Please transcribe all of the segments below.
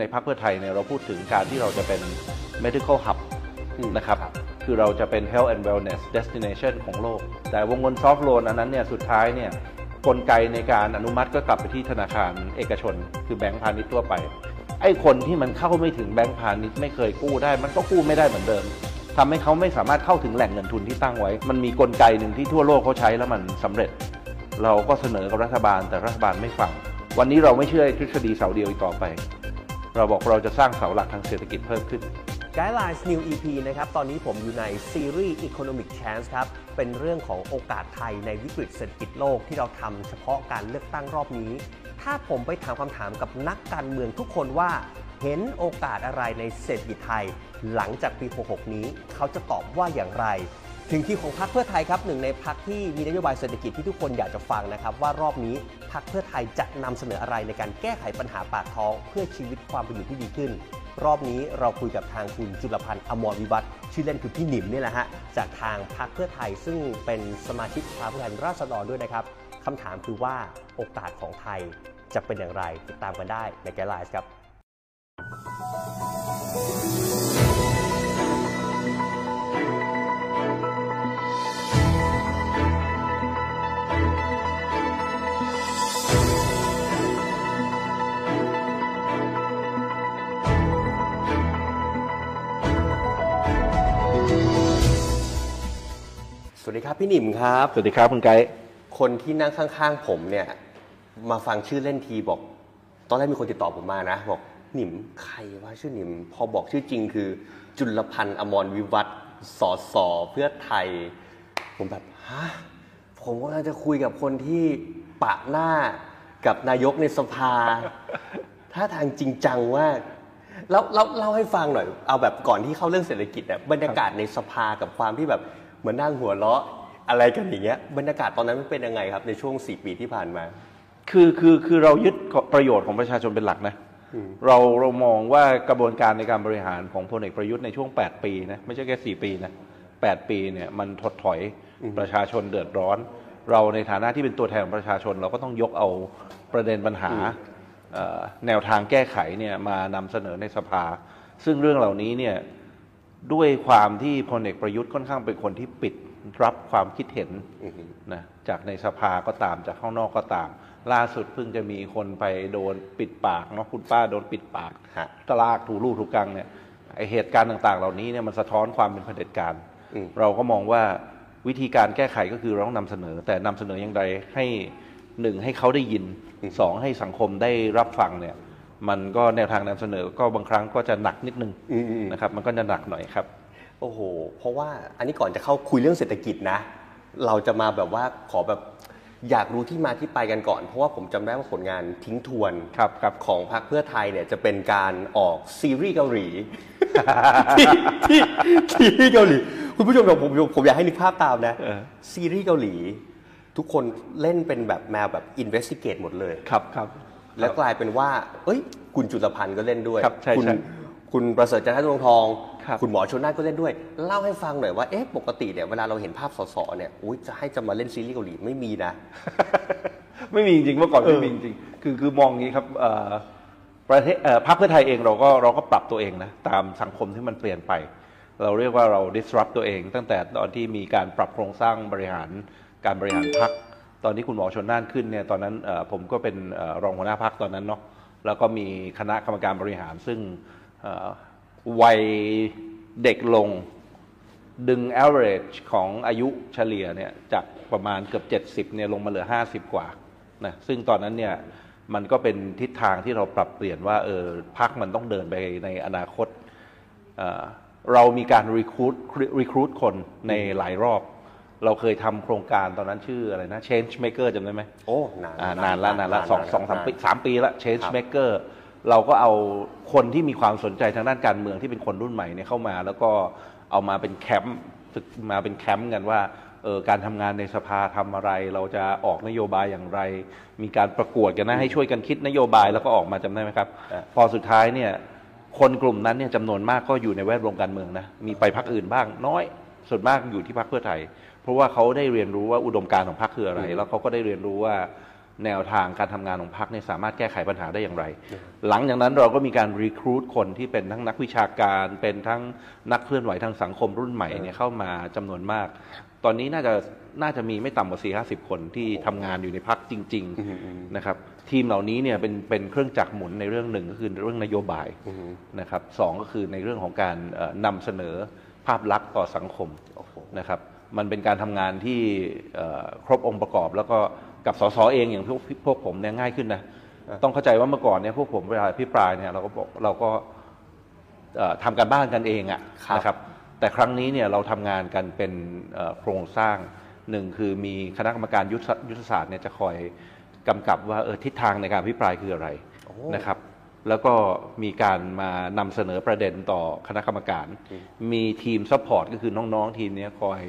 ในพรรคเพื่อไทยเนี่ยเราพูดถึงการที่เราจะเป็น medical hub อืมนะครับคือเราจะเป็น health and wellness destination ของโลก แต่วงเงิน soft loan อันนั้นเนี่ยสุดท้ายเนี่ยกลไกในการอนุมัติก็กลับไปที่ธนาคารเอกชน คือแบงก์พาณิชย์ทั่วไป ไอ้คนที่มันเข้าไม่ถึงแบงก์พาณิชย์ไม่เคยกู้ได้ มันก็กู้ไม่ได้เหมือนเดิมทำให้เขาไม่สามารถเข้าถึงแหล่งเงินทุนที่ตั้งไว้ มันมีกลไกหนึ่งที่ทั่วโลกเขาใช้แล้วมันสำเร็จ เราก็เสนอกับรัฐบาลแต่รัฐบาลไม่ฟัง วันนี้เราไม่เชื่อทฤษฎีเสาเดียวอีกต่อไป เราบอกเราจะสร้างเสาหลักทางเศรษฐกิจเพิ่มขึ้น Guidelines New EP นะครับ ตอนนี้ผมอยู่ในซีรีส์ Economic Chance ครับ เป็นเรื่องของโอกาสไทยในวิกฤตเศรษฐกิจโลกที่เราทำเฉพาะการเลือกตั้งรอบนี้ ถ้าผมไปถามคำถามกับนักการเมืองทุกคนว่า เห็นโอกาสอะไรในเศรษฐกิจไทย หลังจากปี 66 นี้ เขาจะตอบว่าอย่างไร ถึงที่ของพรรคเพื่อไทยครับหนึ่งในพรรคที่มีนโยบายเศรษฐกิจที่ทุกคนอยากจะฟังนะครับ ว่ารอบนี้พรรคเพื่อไทยจะนำเสนออะไรในการแก้ไขปัญหาปากท้อง เพื่อชีวิตความเป็นอยู่ที่ดีขึ้น รอบนี้เราคุยกับทางคุณจุลพันธ์อมรวิวัฒน์ชื่อเล่นคือพี่หนิมนี่แหละฮะจากทางพรรคเพื่อไทยซึ่งเป็นสมาชิกสภาผู้แทนราษฎรด้วยนะครับคำถามคือว่าโอกาสของไทยจะเป็นอย่างไรติดตามกันได้ในแกลไลน์ครับ วัสดีครับพี่หนิมครับ สวัสดีครับคุณไกด์คนที่นั่งข้างๆ ผมเนี่ย มาฟังชื่อเล่นทีบอก ตอนแรกมีคนติดต่อผมมานะบอกหนิมใครว่าชื่อหนิม พอบอกชื่อจริงคือ จุลพันธ์อมรวิวัฒน์สอสอเพื่อไทย ผมแบบฮะผมกำลังจะคุยกับคนที่ปะหน้ากับนายกในสภาถ้าทางจริงจังมากแล้วเล่าเล่าให้ฟังหน่อย เอาแบบก่อนที่เข้าเรื่องเศรษฐกิจอะบรรยากาศในสภากับความที่แบบเห มือนนั่งหัวเราะอะไรกันอย่างเงี้ยบรรยากาศตอนนั้นมันเป็นยังไงครับในช่วง4ปีที่ผ่านมา คือคือคือเรายึดประโยชน์ของประชาชนเป็นหลักนะเราเรามองว่ากระบวนการในการบริหารของพลเอกประยุทธ์ในช่วง 8 ปีนะไม่ใช่แค่ 4 ปีนะ8 ปีเนี่ยมันถดถอยประชาชนเดือดร้อน เราในฐานะที่เป็นตัวแทนของประชาชน เราก็ต้องยกเอาประเด็นปัญหาเอ่อแนวทางแก้ไขเนี่ยมานำเสนอในสภา ซึ่งเรื่องเหล่านี้เนี่ย ด้วยความที่พลเอกประยุทธ์ค่อนข้างเป็นคนที่ปิดรับความคิดเห็นนะจากในสภาก็ตามจากข้างนอกก็ตาม ล่าสุดเพิ่งจะมีคนไปโดนปิดปากเนาะคุณป้าโดนปิดปากฮะตลากถูรูถูกังเนี่ยไอเหตุการณ์ต่าง ๆ เหล่านี้เนี่ยมันสะท้อนความเป็นเผด็จการอืมเราก็มองว่าวิธีการแก้ไขก็คือเราต้องนำเสนอ แต่นำเสนออย่างไรให้หนึ่งให้เขาได้ยินสองให้สังคมได้รับฟังเนี่ย มันก็แนวทางนำเสนอก็บางครั้งก็จะหนักนิดนึงอืมอืมนะครับ มันก็จะหนักหน่อยครับ โอ้โห เพราะว่าอันนี้ก่อนจะเข้าคุยเรื่องเศรษฐกิจนะ เราจะมาแบบว่าขอแบบอยากรู้ที่มาที่ไปกันก่อน เพราะว่าผมจำได้ว่าผลงานทิ้งทวนครับครับของพรรคเพื่อไทยเนี่ยจะเป็นการออกซีรีส์เกาหลีที่ที่ที่เกาหลี คุณผู้ชมเดี๋ยวผมผมอยากให้นึกภาพตามนะเออซีรีส์เกาหลี ทุกคนเล่นเป็นแบบแนวแบบอินเวสติเกตหมดเลยครับครับ แล้วกลายเป็นว่า เอ้ย คุณจุลพันธ์ก็เล่นด้วยครับใช่คุณใช่ คุณประเสริฐจันทร์ดวงทอง ครับณหมอชนน่านก็เล่นด้วย เล่าให้ฟังหน่อยว่า เอ๊ะ ปกติเนี่ย เวลาเราเห็นภาพสสเนี่ยอุ้ยจะให้จะมาเล่นซีรีส์เกาหลีไม่มีนะ ไม่มีจริงๆเมื่อก่อนเออไม่มีจริงๆคือคือมองอย่างนี้ครับเอ่อประเทศเอ่อพรรคเพื่อไทยเองเราก็เราก็ปรับตัวเองนะตามสังคมที่มันเปลี่ยนไป เราเรียกว่าเรา disrupt ตัวเอง ตั้งแต่ตอนที่มีการปรับโครงสร้างบริหารการบริหารพรรค ตอนนี้คุณหมอชนน่านขึ้นเนี่ยตอนนั้นผมก็เป็นรองหัวหน้าพรรคตอนนั้นเนาะแล้วก็มีคณะกรรมการบริหารซึ่งวัยเด็กลงดึง average ของอายุเฉลี่ยเนี่ยจากประมาณเกือบ 70เนี่ยลงมาเหลือ 50 กว่านะซึ่งตอนนั้นเนี่ยมันก็เป็นทิศทางที่เราปรับเปลี่ยนว่าเออพักมันต้องเดินไปในอนาคตเอ่อเรามีการ recruit recruit คนในหลายรอบ เราเคยทำโครงการตอนนั้นชื่ออะไรนะ change maker จำได้ไหม โอ้นานอ่านานละนานละสองสองสามปีนสามปีละ change ครับ maker เราก็เอาคนที่มีความสนใจทางด้านการเมืองที่เป็นคนรุ่นใหม่เนี่ยเข้ามา แล้วก็เอามาเป็นแคมป์ฝึกมาเป็นแคมป์กันว่าเออการทำงานในสภาทำอะไร เราจะออกนโยบายอย่างไร มีการประกวดกันนะให้ช่วยกันคิดนโยบายแล้วก็ออกมาจำได้ไหมครับ อะ พอสุดท้ายเนี่ยคนกลุ่มนั้นเนี่ยจำนวนมากก็อยู่ในแวดวงการเมืองนะมีไปพรรคอื่นบ้างน้อยส่วนมากอยู่ที่พรรคเพื่อไทย เพราะว่าเขาได้เรียนรู้ว่าอุดมการณ์ของพรรคคืออะไร แล้วเขาก็ได้เรียนรู้ว่าแนวทางการทำงานของพรรคเนี่ยสามารถแก้ไขปัญหาได้อย่างไร หลังจากนั้นเราก็มีการรีครูดคนที่เป็นทั้งนักวิชาการ เป็นทั้งนักเคลื่อนไหวทางสังคมรุ่นใหม่เนี่ยเข้ามาจำนวนมาก ตอนนี้น่าจะน่าจะมีไม่ต่ำกว่า4ี่ห้าสิบคนที่ทำงานอยู่ในพรรคจริง ๆนะครับ ทีมเหล่านี้เนี่ยเป็นเป็นเครื่องจักรหมุนในเรื่องหนึ่งก็คือเรื่องนโยบายนะครับสองก็คือในเรื่องของการเอ่อนำเสนอภาพลักษณ์ต่อสังคมโอ้โหนะครับ มันเป็นการทำงานที่เอ่อครบองค์ประกอบ แล้วก็กับสสเองอย่างพวกพวกผมเนี่ยง่ายขึ้นนะต้องเข้าใจว่าเมื่อก่อนเนี่ยพวกผมเวลาพิปรายเนี่ยเราก็บอกเราก็เอ่อทำการบ้านกันเองอะครับนะครับแต่ครั้งนี้เนี่ยเราทำงานกันเป็นเอ่อโครงสร้างหนึ่งคือมีคณะกรรมการยุทธยุทธศาสตร์เนี่ยจะคอยกำกับว่าเออทิศทางในการอภิปรายคืออะไรโอ้นะครับแล้วก็มีการมานำเสนอประเด็นต่อคณะกรรมการ มีทีม support ก็คือน้อง ๆ ทีมเนี้ยคอย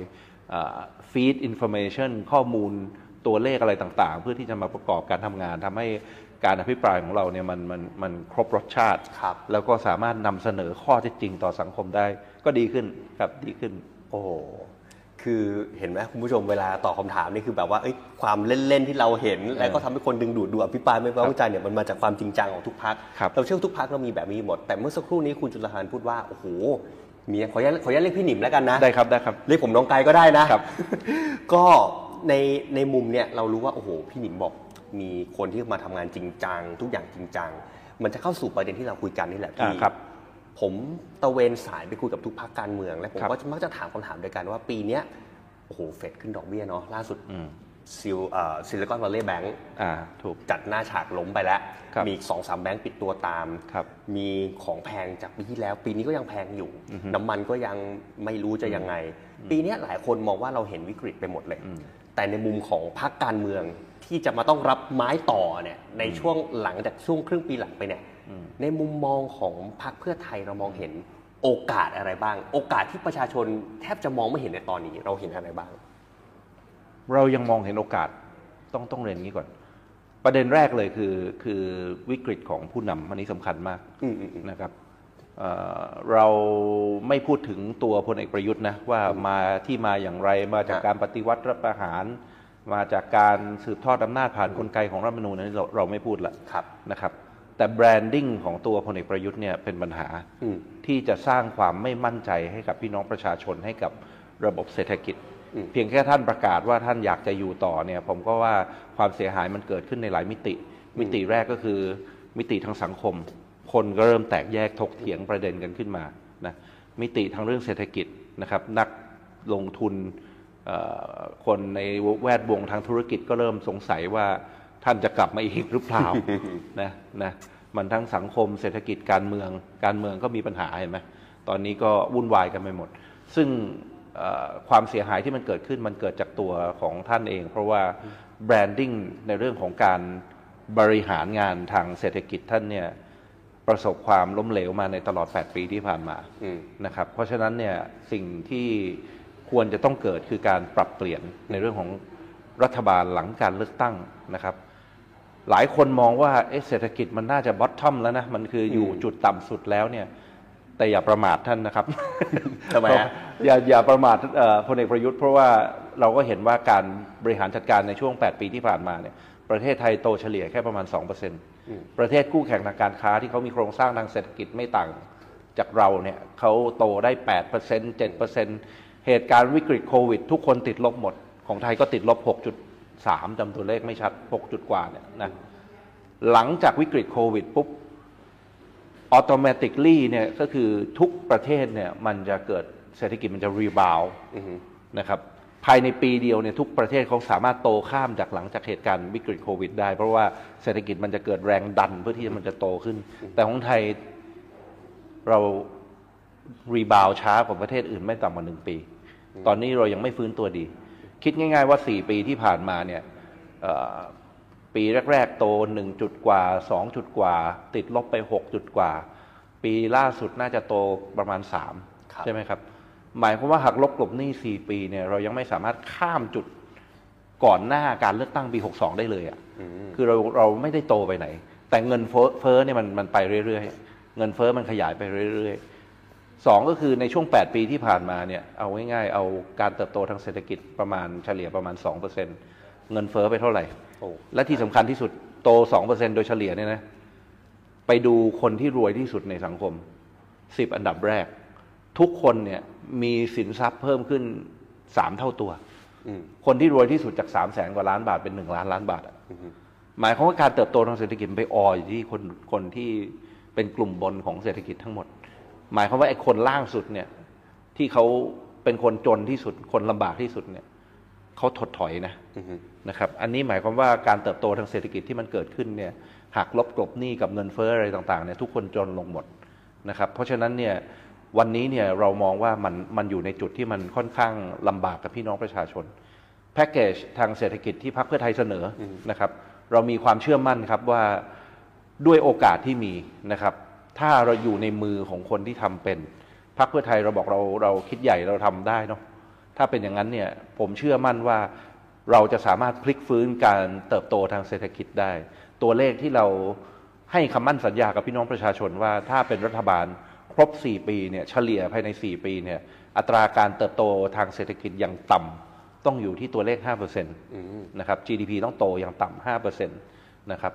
feed information ข้อมูลตัวเลขอะไรต่างๆ เพื่อที่จะมาประกอบการทำงานทำให้การอภิปรายของเราเนี่ยมันมันมันครบรสชาติครับแล้วก็สามารถนำเสนอข้อเท็จจริงต่อสังคมได้ ก็ดีขึ้นครับดีขึ้น โอ้โหคือเห็นไหมคุณผู้ชมเวลาตอบคำถามนี่คือแบบว่าเอ้ยความเล่นๆที่เราเห็น แล้วก็ทำให้คนดึงดูดดูอภิปรายไม่ไว้วางใจเนี่ยมันมาจากความจริงจังของทุกพักครับเราเชื่อว่าทุกพักเรามีแบบนี้หมด แต่เมื่อสักครู่นี้คุณจุลหานพูดว่าโอ้โห มีขออนุญาตขออนุญาตเรียกพี่หนิมแล้วกันนะได้ครับได้ครับเรียกผมน้องไกลก็ได้นะครับ ก็ในในมุมเนี่ยเรารู้ว่าโอ้โหพี่หนิมบอกมีคนที่มาทำงานจริงจังทุกอย่างจริงจังมันจะเข้าสู่ประเด็นที่เราคุยกันนี่แหละพี่อ่าครับผมตะเวนสายไปคุยกับทุกพักการเมือง และผมครับก็มักจะถามคำถามเดียวกันว่าปีเนี้ยโอ้โหเฟดขึ้นดอกเบี้ยเนาะล่าสุดอืม ซิลซิลิคอนวัลเลย์แบงก์อ่าถูกจัดหน้าฉากล้มไปแล้วครับมีอีกสองสามแบงก์ปิดตัวตามครับมีของแพงจากปีที่แล้ว ปีนี้ก็ยังแพงอยู่อือฮึน้ำมันก็ยังไม่รู้จะยังไง ปีเนี้ยหลายคนมองว่าเราเห็นวิกฤตไปหมดเลยอืมแต่ในมุมของพรรคการเมืองที่จะมาต้องรับไม้ต่อเนี่ยในช่วงหลังจากช่วงครึ่งปีหลังไปเนี่ยอืมในมุมมองของพรรคเพื่อไทยเรามองเห็นโอกาสอะไรบ้าง โอกาสที่ประชาชนแทบจะมองไม่เห็นในตอนนี้เราเห็นอะไรบ้าง เรายังมองเห็นโอกาสต้องต้องเรียนอย่างนี้ก่อน ประเด็นแรกเลยคือคือวิกฤตของผู้นำอันนี้สำคัญมากอืมอืมอืมนะครับเอ่อเราไม่พูดถึงตัวพลเอกประยุทธ์นะว่ามาที่มาอย่างไรมาจากฮะการปฏิวัติรัฐประหาร มาจากการสืบทอดอำนาจผ่านกลไกของรัฐธรรมนูญนั้นเราเราไม่พูดละครับนะครับแต่แบรนดิ้งของตัวพลเอกประยุทธ์เนี่ยเป็นปัญหาอืมที่จะสร้างความไม่มั่นใจให้กับพี่น้องประชาชนให้กับระบบเศรษฐกิจอืม เพียงแค่ท่านประกาศว่าท่านอยากจะอยู่ต่อเนี่ย ผมก็ว่าความเสียหายมันเกิดขึ้นในหลายมิติ มิติแรกก็คือ มิติทางสังคม คนก็เริ่มแตกแยกถกเถียงประเด็นกันขึ้นมานะมิติทางเรื่องเศรษฐกิจนะครับ นักลงทุนเอ่อคนในแวดวงทางธุรกิจก็เริ่มสงสัยว่าท่านจะกลับมาอีกหรือเปล่านะนะมันทั้งสังคมเศรษฐกิจการเมือง การเมืองก็มีปัญหาเห็นไหมตอนนี้ก็วุ่นวายกันไปหมด ซึ่งเอ่อ ความเสียหายที่มันเกิดขึ้นมันเกิดจากตัวของท่านเอง เพราะว่าแบรนดิ้งในเรื่องของการบริหารงานทางเศรษฐกิจท่านเนี่ยประสบความล้มเหลวมาในตลอด 8 ปีที่ผ่านมาอืมนะครับ เพราะฉะนั้นเนี่ยสิ่งที่ควรจะต้องเกิดคือการปรับเปลี่ยนในเรื่องของรัฐบาลหลังการเลือกตั้งนะครับ หลายคนมองว่าเอ๊ะเศรษฐกิจมันน่าจะบอททอมแล้วนะ มันคืออยู่อืมจุดต่ำสุดแล้วเนี่ย แต่อย่าประมาทท่านนะครับทำไมฮะอย่าอย่าประมาทเอ่อพลเอกประยุทธ์เพราะว่าเราก็เห็นว่าการบริหารจัดการในช่วง 8 ปีที่ผ่านมาเนี่ยประเทศไทยโตเฉลี่ยแค่ประมาณ 2%ประเทศคู่แข่งทางการค้าที่เขามีโครงสร้างทางเศรษฐกิจไม่ต่างจากเราเนี่ยเขาโตได้ 8% 7%เหตุการณ์วิกฤตโควิด ทุกคนติดลบหมด ของไทยก็ติดลบ 6.3จำตัวเลขไม่ชัด 6 จุดกว่าเนี่ยนะหลังจากวิกฤตโควิดปุ๊บ ออโตเมติ l ลี่เนี่ยก็คือทุกประเทศเนี่ยมันจะเกิดเศรษฐกิจมันจะ rebound อือฮึนะครับภายในปีเดียวเนี่ยทุกประเทศเขาสามารถโตข้ามจากหลังจากเหตุการณ์วิกฤตโควิด ได้ เพราะว่าเศรษฐกิจมันจะเกิดแรงดันเพื่อที่มันจะโตขึ้น แต่ของไทยเรา rebound ช้ากว่าประเทศอื่นไม่ต่ำกว่าหนึ่งปี ตอนนี้เรายังไม่ฟื้นตัวดี คิดง่าย ๆ ว่าสี่ปีที่ผ่านมาเนี่ยเอ่อ ปีแรก ๆ โตหนึ่งจุดกว่าสองจุดกว่า ติดลบไปหกจุดกว่า ปีล่าสุดน่าจะโตประมาณสามครับใช่ไหมครับ หมายความว่าหักลบกลบหนี้สี่ปีเนี่ยเรายังไม่สามารถข้ามจุดก่อนหน้าการเลือกตั้งปีหกสองได้เลยอะ่ะอืมคือเราเราไม่ได้โตไปไหน แต่เงินเฟ้อเฟ้อเนี่ยมันมันไปเรื่อยๆ เงินเฟ้อมันขยายไปเรื่อยๆสองก็คือในช่วง 8 ปีที่ผ่านมาเนี่ยเอาง่ายๆเอาการเติบโตทางเศรษฐกิจประมาณเฉลี่ยประมาณ 2%เงินเฟ้อไปเท่าไหร่โอ้ และที่สำคัญที่สุดโต2%โดยเฉลี่ยเนี่ยนะ ไปดูคนที่รวยที่สุดในสังคม10อันดับแรก ทุกคนเนี่ยมีสินทรัพย์เพิ่มขึ้น3เท่าตัวอืมคนที่รวยที่สุดจาก3 0 0แสนกว่าล้านบาทเป็น1ล้านล้านบาทอะอืมหมายความว่าการเติบโตทางเศรษฐกิจมันไปอออยู่ที่คนคนที่เป็นกลุ่มบนของเศรษฐกิจทั้งหมด หมายความว่าไอ้คนล่างสุดเนี่ยที่เขาเป็นคนจนที่สุดคนลำบากที่สุดเนี่ย เขาถดถอยนะอืมนะครับ อันนี้หมายความว่าการเติบโตทางเศรษฐกิจที่มันเกิดขึ้นเนี่ยหากลบกลบหนี้กับเงินเฟ้ออะไรต่างๆเนี่ยทุกคนจนลงหมดนะครับ เพราะฉะนั้นเนี่ยวันนี้เนี่ยเรามองว่ามันมันอยู่ในจุดที่มันค่อนข้างลำบากกับพี่น้องประชาชนแพ็กเกจทางเศรษฐกิจที่พรรคเพื่อไทยเสนออนะครับ เรามีความเชื่อมั่นครับว่าด้วยโอกาสที่มีนะครับ ถ้าเราอยู่ในมือของคนที่ทำเป็นพรรคเพื่อไทยเราบอกเราเราคิดใหญ่เราทำได้เนาะ ถ้าเป็นอย่างนั้นเนี่ยผมเชื่อมั่นว่าเราจะสามารถพลิกฟื้นการเติบโตทางเศรษฐกิจได้ ตัวเลขที่เราให้คำมั่นสัญญากับพี่น้องประชาชนว่าถ้าเป็นรัฐบาลครบ 4 ปีเนี่ยเฉลี่ยภายใน 4 ปีเนี่ยอัตราการเติบโตทางเศรษฐกิจอย่างต่ำต้องอยู่ที่ตัวเลข 5%นะครับ GDP ต้องโตอย่างต่ำ5%นะครับ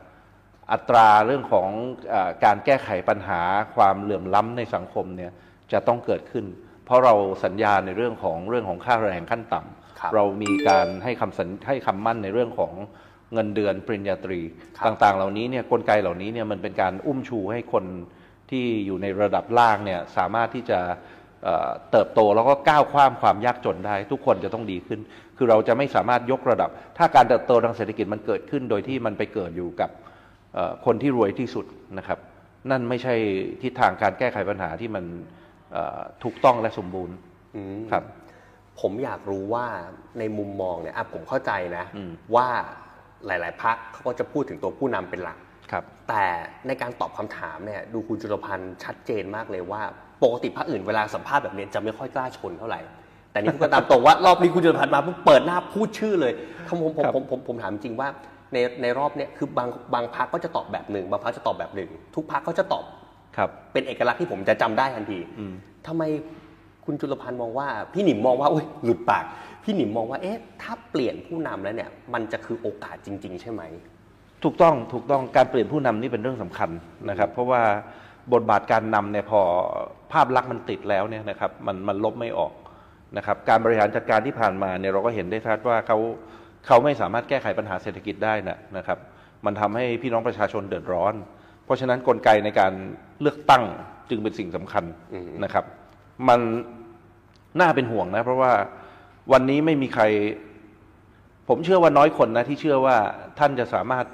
อัตราเรื่องของอการแก้ไขปัญหาความเหลื่อมล้ำในสังคมเนี่ยจะต้องเกิดขึ้น เพราะเราสัญญาในเรื่องของเรื่องของค่าแรงขั้นต่ครับำเรามีการให้คำสัญให้คำมั่นในเรื่องของเงินเดือนปริญญาตรีครับต่างๆ เหล่านี้เนี่ยกลไกเหล่านี้เนี่ยมันเป็นการอุ้มชูให้คนที่อยู่ในระดับล่างเนี่ยสามารถที่จะเอ่อเติบโตแล้วก็ก้าวข้ามความยากจนได้ ทุกคนจะต้องดีขึ้น คือเราจะไม่สามารถยกระดับ ถ้าการเติบโตทางเศรษฐกิจมันเกิดขึ้น โดยที่มันไปเกิดอยู่กับเอ่อคนที่รวยที่สุดนะครับ นั่นไม่ใช่ทิศทางการแก้ไขปัญหาที่มันเอ่อ ถูกต้องและสมบูรณ์อืมครับ ผมอยากรู้ว่าในมุมมองเนี่ยอะผมเข้าใจนะอืมว่าหลาย ๆพักเขาก็จะพูดถึงตัวผู้นำเป็นหลักครับแต่ในการตอบคำถามเนี่ยดูคุณจุลพันธ์ชัดเจนมากเลยว่า ปกติพรรคอื่นเวลาสัมภาษณ์แบบนี้จะไม่ค่อยกล้าชนเท่าไหร่ แต่นี่พูดกันตามตรงว่ารอบนี้คุณจุลพันธ์มาปุ๊บเปิดหน้าพูดชื่อเลยคำผมผมครับผมผมผมถามจริงว่าในในรอบเนี้ยคือบางบางพักก็จะตอบแบบหนึ่งบางพักจะตอบแบบหนึ่งทุกพักก็จะตอบ ครับเป็นเอกลักษณ์ที่ผมจะจำได้ทันทีอืมทำไมคุณจุลพันธ์มองว่า พี่หนิมมองว่าอุ้ยหลุดปาก พี่หนิมมองว่าเอ๊ะถ้าเปลี่ยนผู้นำแล้วเนี่ย มันจะคือโอกาสจริง ๆ ใช่ไหมถูกต้องถูกต้องการเปลี่ยนผู้นำนี่เป็นเรื่องสำคัญนะครับ เพราะว่าบทบาทการนำเนี่ยพอภาพลักษณ์มันติดแล้วเนี่ยนะครับมันมันลบไม่ออกนะครับการบริหารจัดการที่ผ่านมาเนี่ยเราก็เห็นได้ชัดว่าเขาเขาไม่สามารถแก้ไขปัญหาเศรษฐกิจได้นะนะครับ มันทำให้พี่น้องประชาชนเดือดร้อน เพราะฉะนั้นกลไกในการเลือกตั้งจึงเป็นสิ่งสำคัญอืมนะครับ มันน่าเป็นห่วงนะ เพราะว่าวันนี้ไม่มีใคร ผมเชื่อว่าน้อยคนนะที่เชื่อว่าท่านจะสามารถ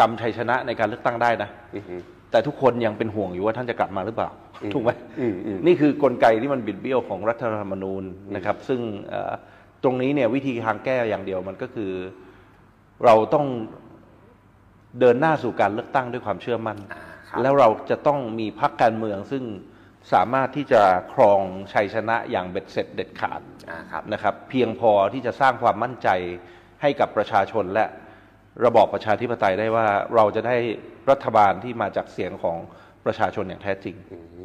กำชัยชนะในการเลือกตั้งได้นะอือฮึแต่ทุกคนยังเป็นห่วงอยู่ว่าท่านจะกลับมาหรือเปล่าอืมถูกไหมอืมอืมนี่คือกลไกที่มันบิดเบี้ยวของรัฐธรรมนูญนะครับ ซึ่งเอ่อตรงนี้เนี่ยวิธีทางแก้อย่างเดียวมันก็คือ เราต้อง เดินหน้าสู่การเลือกตั้งด้วยความเชื่อมั่นอ่าครับแล้วเราจะต้องมีพรรคการเมืองซึ่งสามารถที่จะครองชัยชนะอย่างเบ็ดเสร็จเด็ดขาดอ่าครับนะครับ เพียงพอที่จะสร้างความมั่นใจให้กับประชาชนและระบอบประชาธิปไตยได้ว่าเราจะได้รัฐบาลที่มาจากเสียงของประชาชนอย่างแท้จริง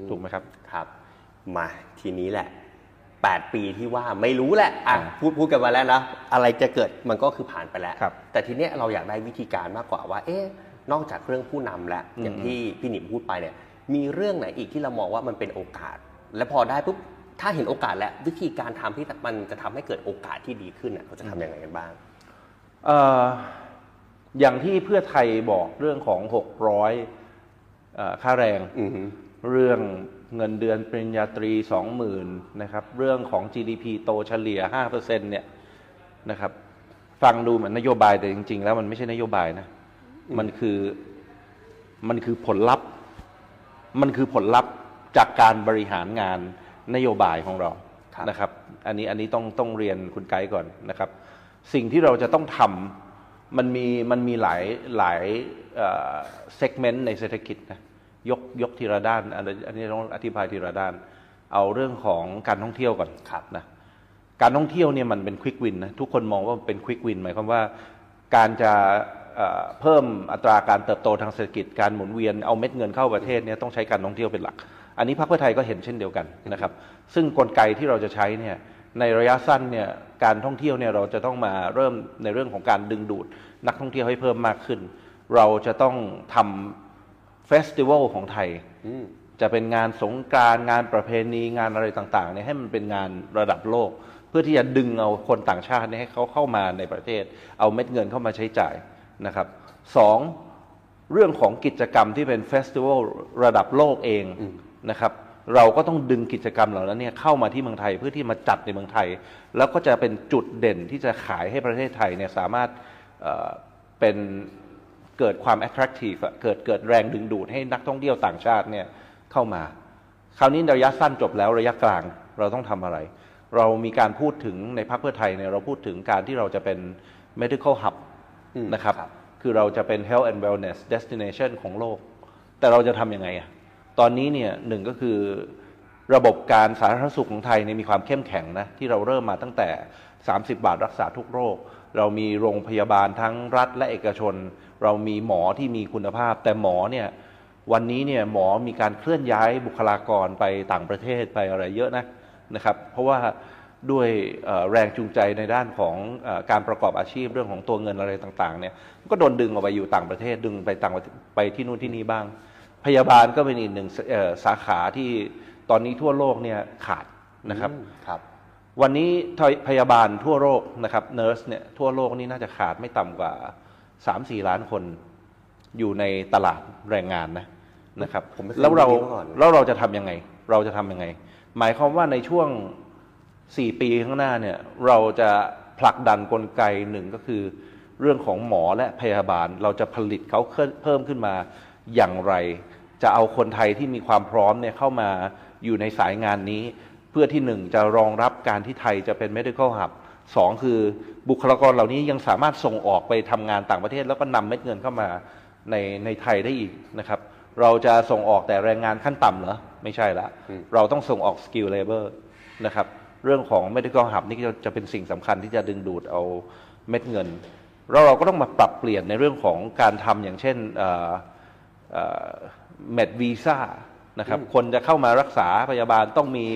ถูกไหมครับ ครับ มาทีนี้แหละ 8 ปีที่ว่าไม่รู้แหละอะอ่าพูดพูดกันมาแล้วนะอะไรจะเกิดมันก็คือผ่านไปแล้วครับแต่ทีเนี้ยเราอยากได้วิธีการมากกว่าว่า เอ๊ะนอกจากเรื่องผู้นำแล้วอืมอย่างที่พี่หนิมพูดไปเนี่ย มีเรื่องไหนอีกที่เรามองว่ามันเป็นโอกาส และพอได้ปุ๊บถ้าเห็นโอกาสแล้ววิธีการทำที่มันจะทำให้เกิดโอกาสที่ดีขึ้นน่ะเราจะทำยังไงกันบ้างเอ่ออย่างที่เพื่อไทยบอกเรื่องของ 600เอ่อค่าแรงอือฮึเรื่อง เงินเดือนปริญญาตรี 20,000นะครับ เรื่องของ GDP โตเฉลี่ย 5%เนี่ยนะครับ ฟังดูเหมือนนโยบายแต่จริง ๆ แล้วมันไม่ใช่นโยบายนะ มันคือมันคือผลลัพธ์ มันคือผลลัพธ์จากการบริหารงานนโยบายของเราครับนะครับ อันนี้อันนี้ต้องต้องเรียนคุณไกด์ก่อนนะครับ สิ่งที่เราจะต้องทำมันมีมันมีหลายหลายเซกเมนต์ในเศรษฐกิจนะ ยกยกทีละด้านอันนี้อันนี้ต้องอธิบายทีละด้าน เอาเรื่องของการท่องเที่ยวก่อนครับนะการท่องเที่ยวเนี่ยมันเป็นควิกวินนะทุกคนมองว่ามันเป็นควิกวินหมายความว่าการจะเอ่อเพิ่มอัตราการเติบโตทางเศรษฐกิจการหมุนเวียนเอาเม็ดเงินเข้าประเทศเนี่ยต้องใช้การท่องเที่ยวเป็นหลัก อันนี้พรรคเพื่อไทยก็เห็นเช่นเดียวกันนะครับ ซึ่งกลไกที่เราจะใช้เนี่ยในระยะสั้นเนี่ยการท่องเที่ยวเนี่ยเราจะต้องมาเริ่มในเรื่องของการดึงดูด นักท่องเที่ยวให้เพิ่มมากขึ้น เราจะต้องทำ เฟสติวัลของไทยอืมจะเป็นงานสงกรานต์งานประเพณีงานอะไรต่างๆเนี่ยให้มันเป็นงานระดับโลก เพื่อที่จะดึงเอาคนต่างชาติเนี่ยให้เขาเข้ามาในประเทศ เอาเม็ดเงินเข้ามาใช้จ่ายนะครับสองเรื่องของกิจกรรมที่เป็นเฟสติวัลระดับโลกเองนะครับเราก็ต้องดึงกิจกรรมเหล่านั้นเนี่ยเข้ามาที่เมืองไทยเพื่อที่มาจัดในเมืองไทย แล้วก็จะเป็นจุดเด่นที่จะขายให้ประเทศไทยเนี่ยสามารถเอ่อเป็น เกิดความ attractive อะเกิดเกิดแรงดึงดูดให้นักท่องเที่ยวต่างชาติเนี่ยเข้ามา คราวนี้ระยะสั้นจบแล้วระยะกลางเราต้องทำอะไร เรามีการพูดถึงในพรรคเพื่อไทยเนี่ยเราพูดถึงการที่เราจะเป็น medical hub อืมนะครับครับคือเราจะเป็น health and wellness destination ของโลก แต่เราจะทำยังไงอะตอนนี้เนี่ยหนึ่งก็คือระบบการสาธารณสุขของไทยเนี่ยมีความเข้มแข็งนะที่เราเริ่มมาตั้งแต่ 30 บาทรักษาทุกโรค เรามีโรงพยาบาลทั้งรัฐและเอกชน เรามีหมอที่มีคุณภาพ แต่หมอเนี่ยวันนี้เนี่ยหมอมีการเคลื่อนย้ายบุคลากรไปต่างประเทศไปอะไรเยอะนะนะครับ เพราะว่าด้วยเอ่อแรงจูงใจในด้านของเออการประกอบอาชีพเรื่องของตัวเงินอะไรต่างๆเนี่ยก็โดนดึงออกไปอยู่ต่างประเทศดึงไปต่างประเทศไปที่นู่นที่นี่บ้าง พยาบาลก็เป็นอีกหนึ่งสเอ่อสาขาที่ตอนนี้ทั่วโลกเนี่ยขาดนะครับอืมครับ วันนี้พยาบาลทั่วโลกนะครับเน r ร์สเนี่ยทั่วโลกนี่น่าจะขาดไม่ต่ำกว่า 3-4ล้านคนอยู่ในตลาดแรงงานนะนะครับผมไม่เคยแล้วเรารู้มาก่อนเลยแล้วเราจะทำยังไง เราจะทำยังไง หมายความว่าในช่วง4ปีข้างหน้าเนี่ยเราจะผลักดันกลไกหนึ่งก็คือ เรื่องของหมอและพยาบาลเราจะผลิตเขาเพิ่มขึ้นมาอย่างไร จะเอาคนไทยที่มีความพร้อมเนี่ยเข้ามาอยู่ในสายงานนี้ เพื่อที่หนึ่งจะรองรับการที่ไทยจะเป็น medical hub สองคือบุคลากรเหล่านี้ยังสามารถส่งออกไปทำงานต่างประเทศ แล้วก็นำเม็ดเงินเข้ามาในในไทยได้อีกนะครับ เราจะส่งออกแต่แรงงานขั้นต่ำเหรอ ไม่ใช่ละอืมเราต้องส่งออก skill labor นะครับ เรื่องของ medical hub นี่จะจะเป็นสิ่งสำคัญที่จะดึงดูดเอาเม็ดเงิน แล้วเราก็ต้องมาปรับเปลี่ยนในเรื่องของการทำอย่างเช่นเมดวีซ่า นะครับ คนจะเข้ามารักษาพยาบาลต้องมี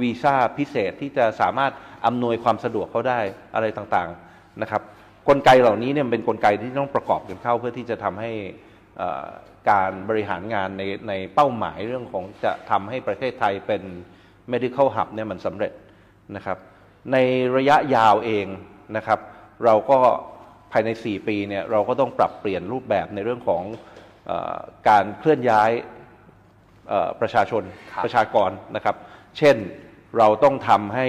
วีซ่าพิเศษที่จะสามารถอำนวยความสะดวกเขาได้อะไรต่างๆนะครับ กลไกเหล่านี้เนี่ยเป็นกลไกที่ต้องประกอบกันเข้าเพื่อที่จะทำให้เอ่อการบริหารงานในในเป้าหมายเรื่องของจะทำให้ประเทศไทยเป็น medical hub เนี่ยมันสำเร็จนะครับ ในระยะยาวเองนะครับ เราก็ภายใน 4 ปีเนี่ยเราก็ต้องปรับเปลี่ยนรูปแบบในเรื่องของเออการเคลื่อนย้ายเอ่อ ประชาชนครับ ประชากรนะครับ เช่นเราต้องทำให้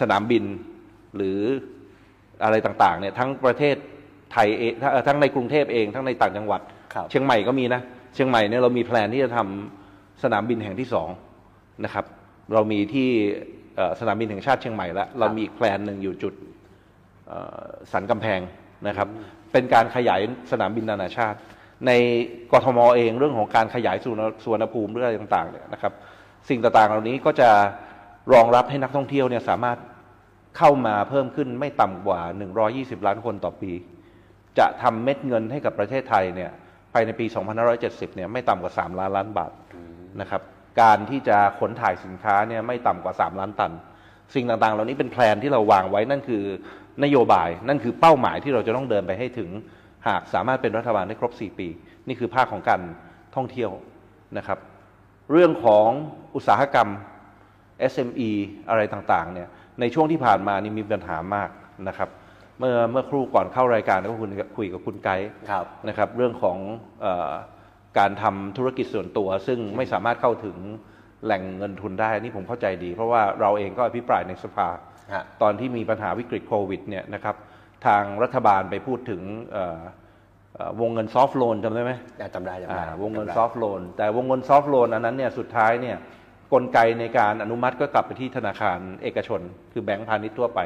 สนามบินหรืออะไรต่างๆเนี่ยทั้งประเทศไทยเองทั้งเอ่อทั้งในกรุงเทพเองทั้งในต่างจังหวัด ครับ เชียงใหม่ก็มีนะ เชียงใหม่เนี่ยเรามี plan ที่จะทำสนามบินแห่งที่สองนะครับ เรามีที่เอ่อสนามบินแห่งชาติเชียงใหม่แล้ว เรามีอีก plan หนึ่งอยู่จุดเอ่อสันกำแพงนะครับ เป็นการขยายสนามบินนานาชาติ ในกทมเองเรื่องของการขยายสุวรรณสุวรรณภูมิเรื่องอะไรต่างๆเนี่ยนะครับ สิ่งต่างๆเหล่านี้ก็จะรองรับให้นักท่องเที่ยวเนี่ยสามารถเข้ามาเพิ่มขึ้นไม่ต่ำกว่า 120 ล้านคนต่อปี จะทำเม็ดเงินให้กับประเทศไทยเนี่ยภายในปี 2570 เนี่ยไม่ต่ำกว่า 3 ล้านล้านบาทนะครับ การที่จะขนถ่ายสินค้าเนี่ยไม่ต่ำกว่า 3 ล้านตัน สิ่งต่างๆ เหล่านี้เป็นแพลนที่เราวางไว้นั่นคือนโยบายนั่นคือเป้าหมายที่เราจะต้องเดินไปให้ถึง หากสามารถเป็นรัฐบาลได้ครบ 4 ปี นี่คือภาคของการท่องเที่ยวนะครับ เรื่องของอุตสาหกรรม SME อะไรต่างๆเนี่ยในช่วงที่ผ่านมานี่มีปัญหามากนะครับ เมื่อเมื่อครู่ก่อนเข้ารายการก็คุยคุยกับคุณไกด์ครับนะครับ เรื่องของเออการทำธุรกิจส่วนตัว ซึ่งไม่สามารถเข้าถึงแหล่งเงินทุนได้นี่ผมเข้าใจดี เพราะว่าเราเองก็อภิปรายในสภาฮะตอนที่มีปัญหาวิกฤตโควิดเนี่ยนะครับ ทางรัฐบาลไปพูดถึงเอ่อเอ่อวงเงินซอฟ t ์โลนจำได้ไหมอะจำได้จำได้อ่าวงเงินจำได้ซอฟ t ์โลนแต่วงเงินซอฟ t ์โลนอันนั้นเนี่ยสุดท้ายเนี่ยกลไกในการอนุมัติก็กลับไปที่ธนาคารเอกชน คือแบงก์พาณิชย์ทั่วไป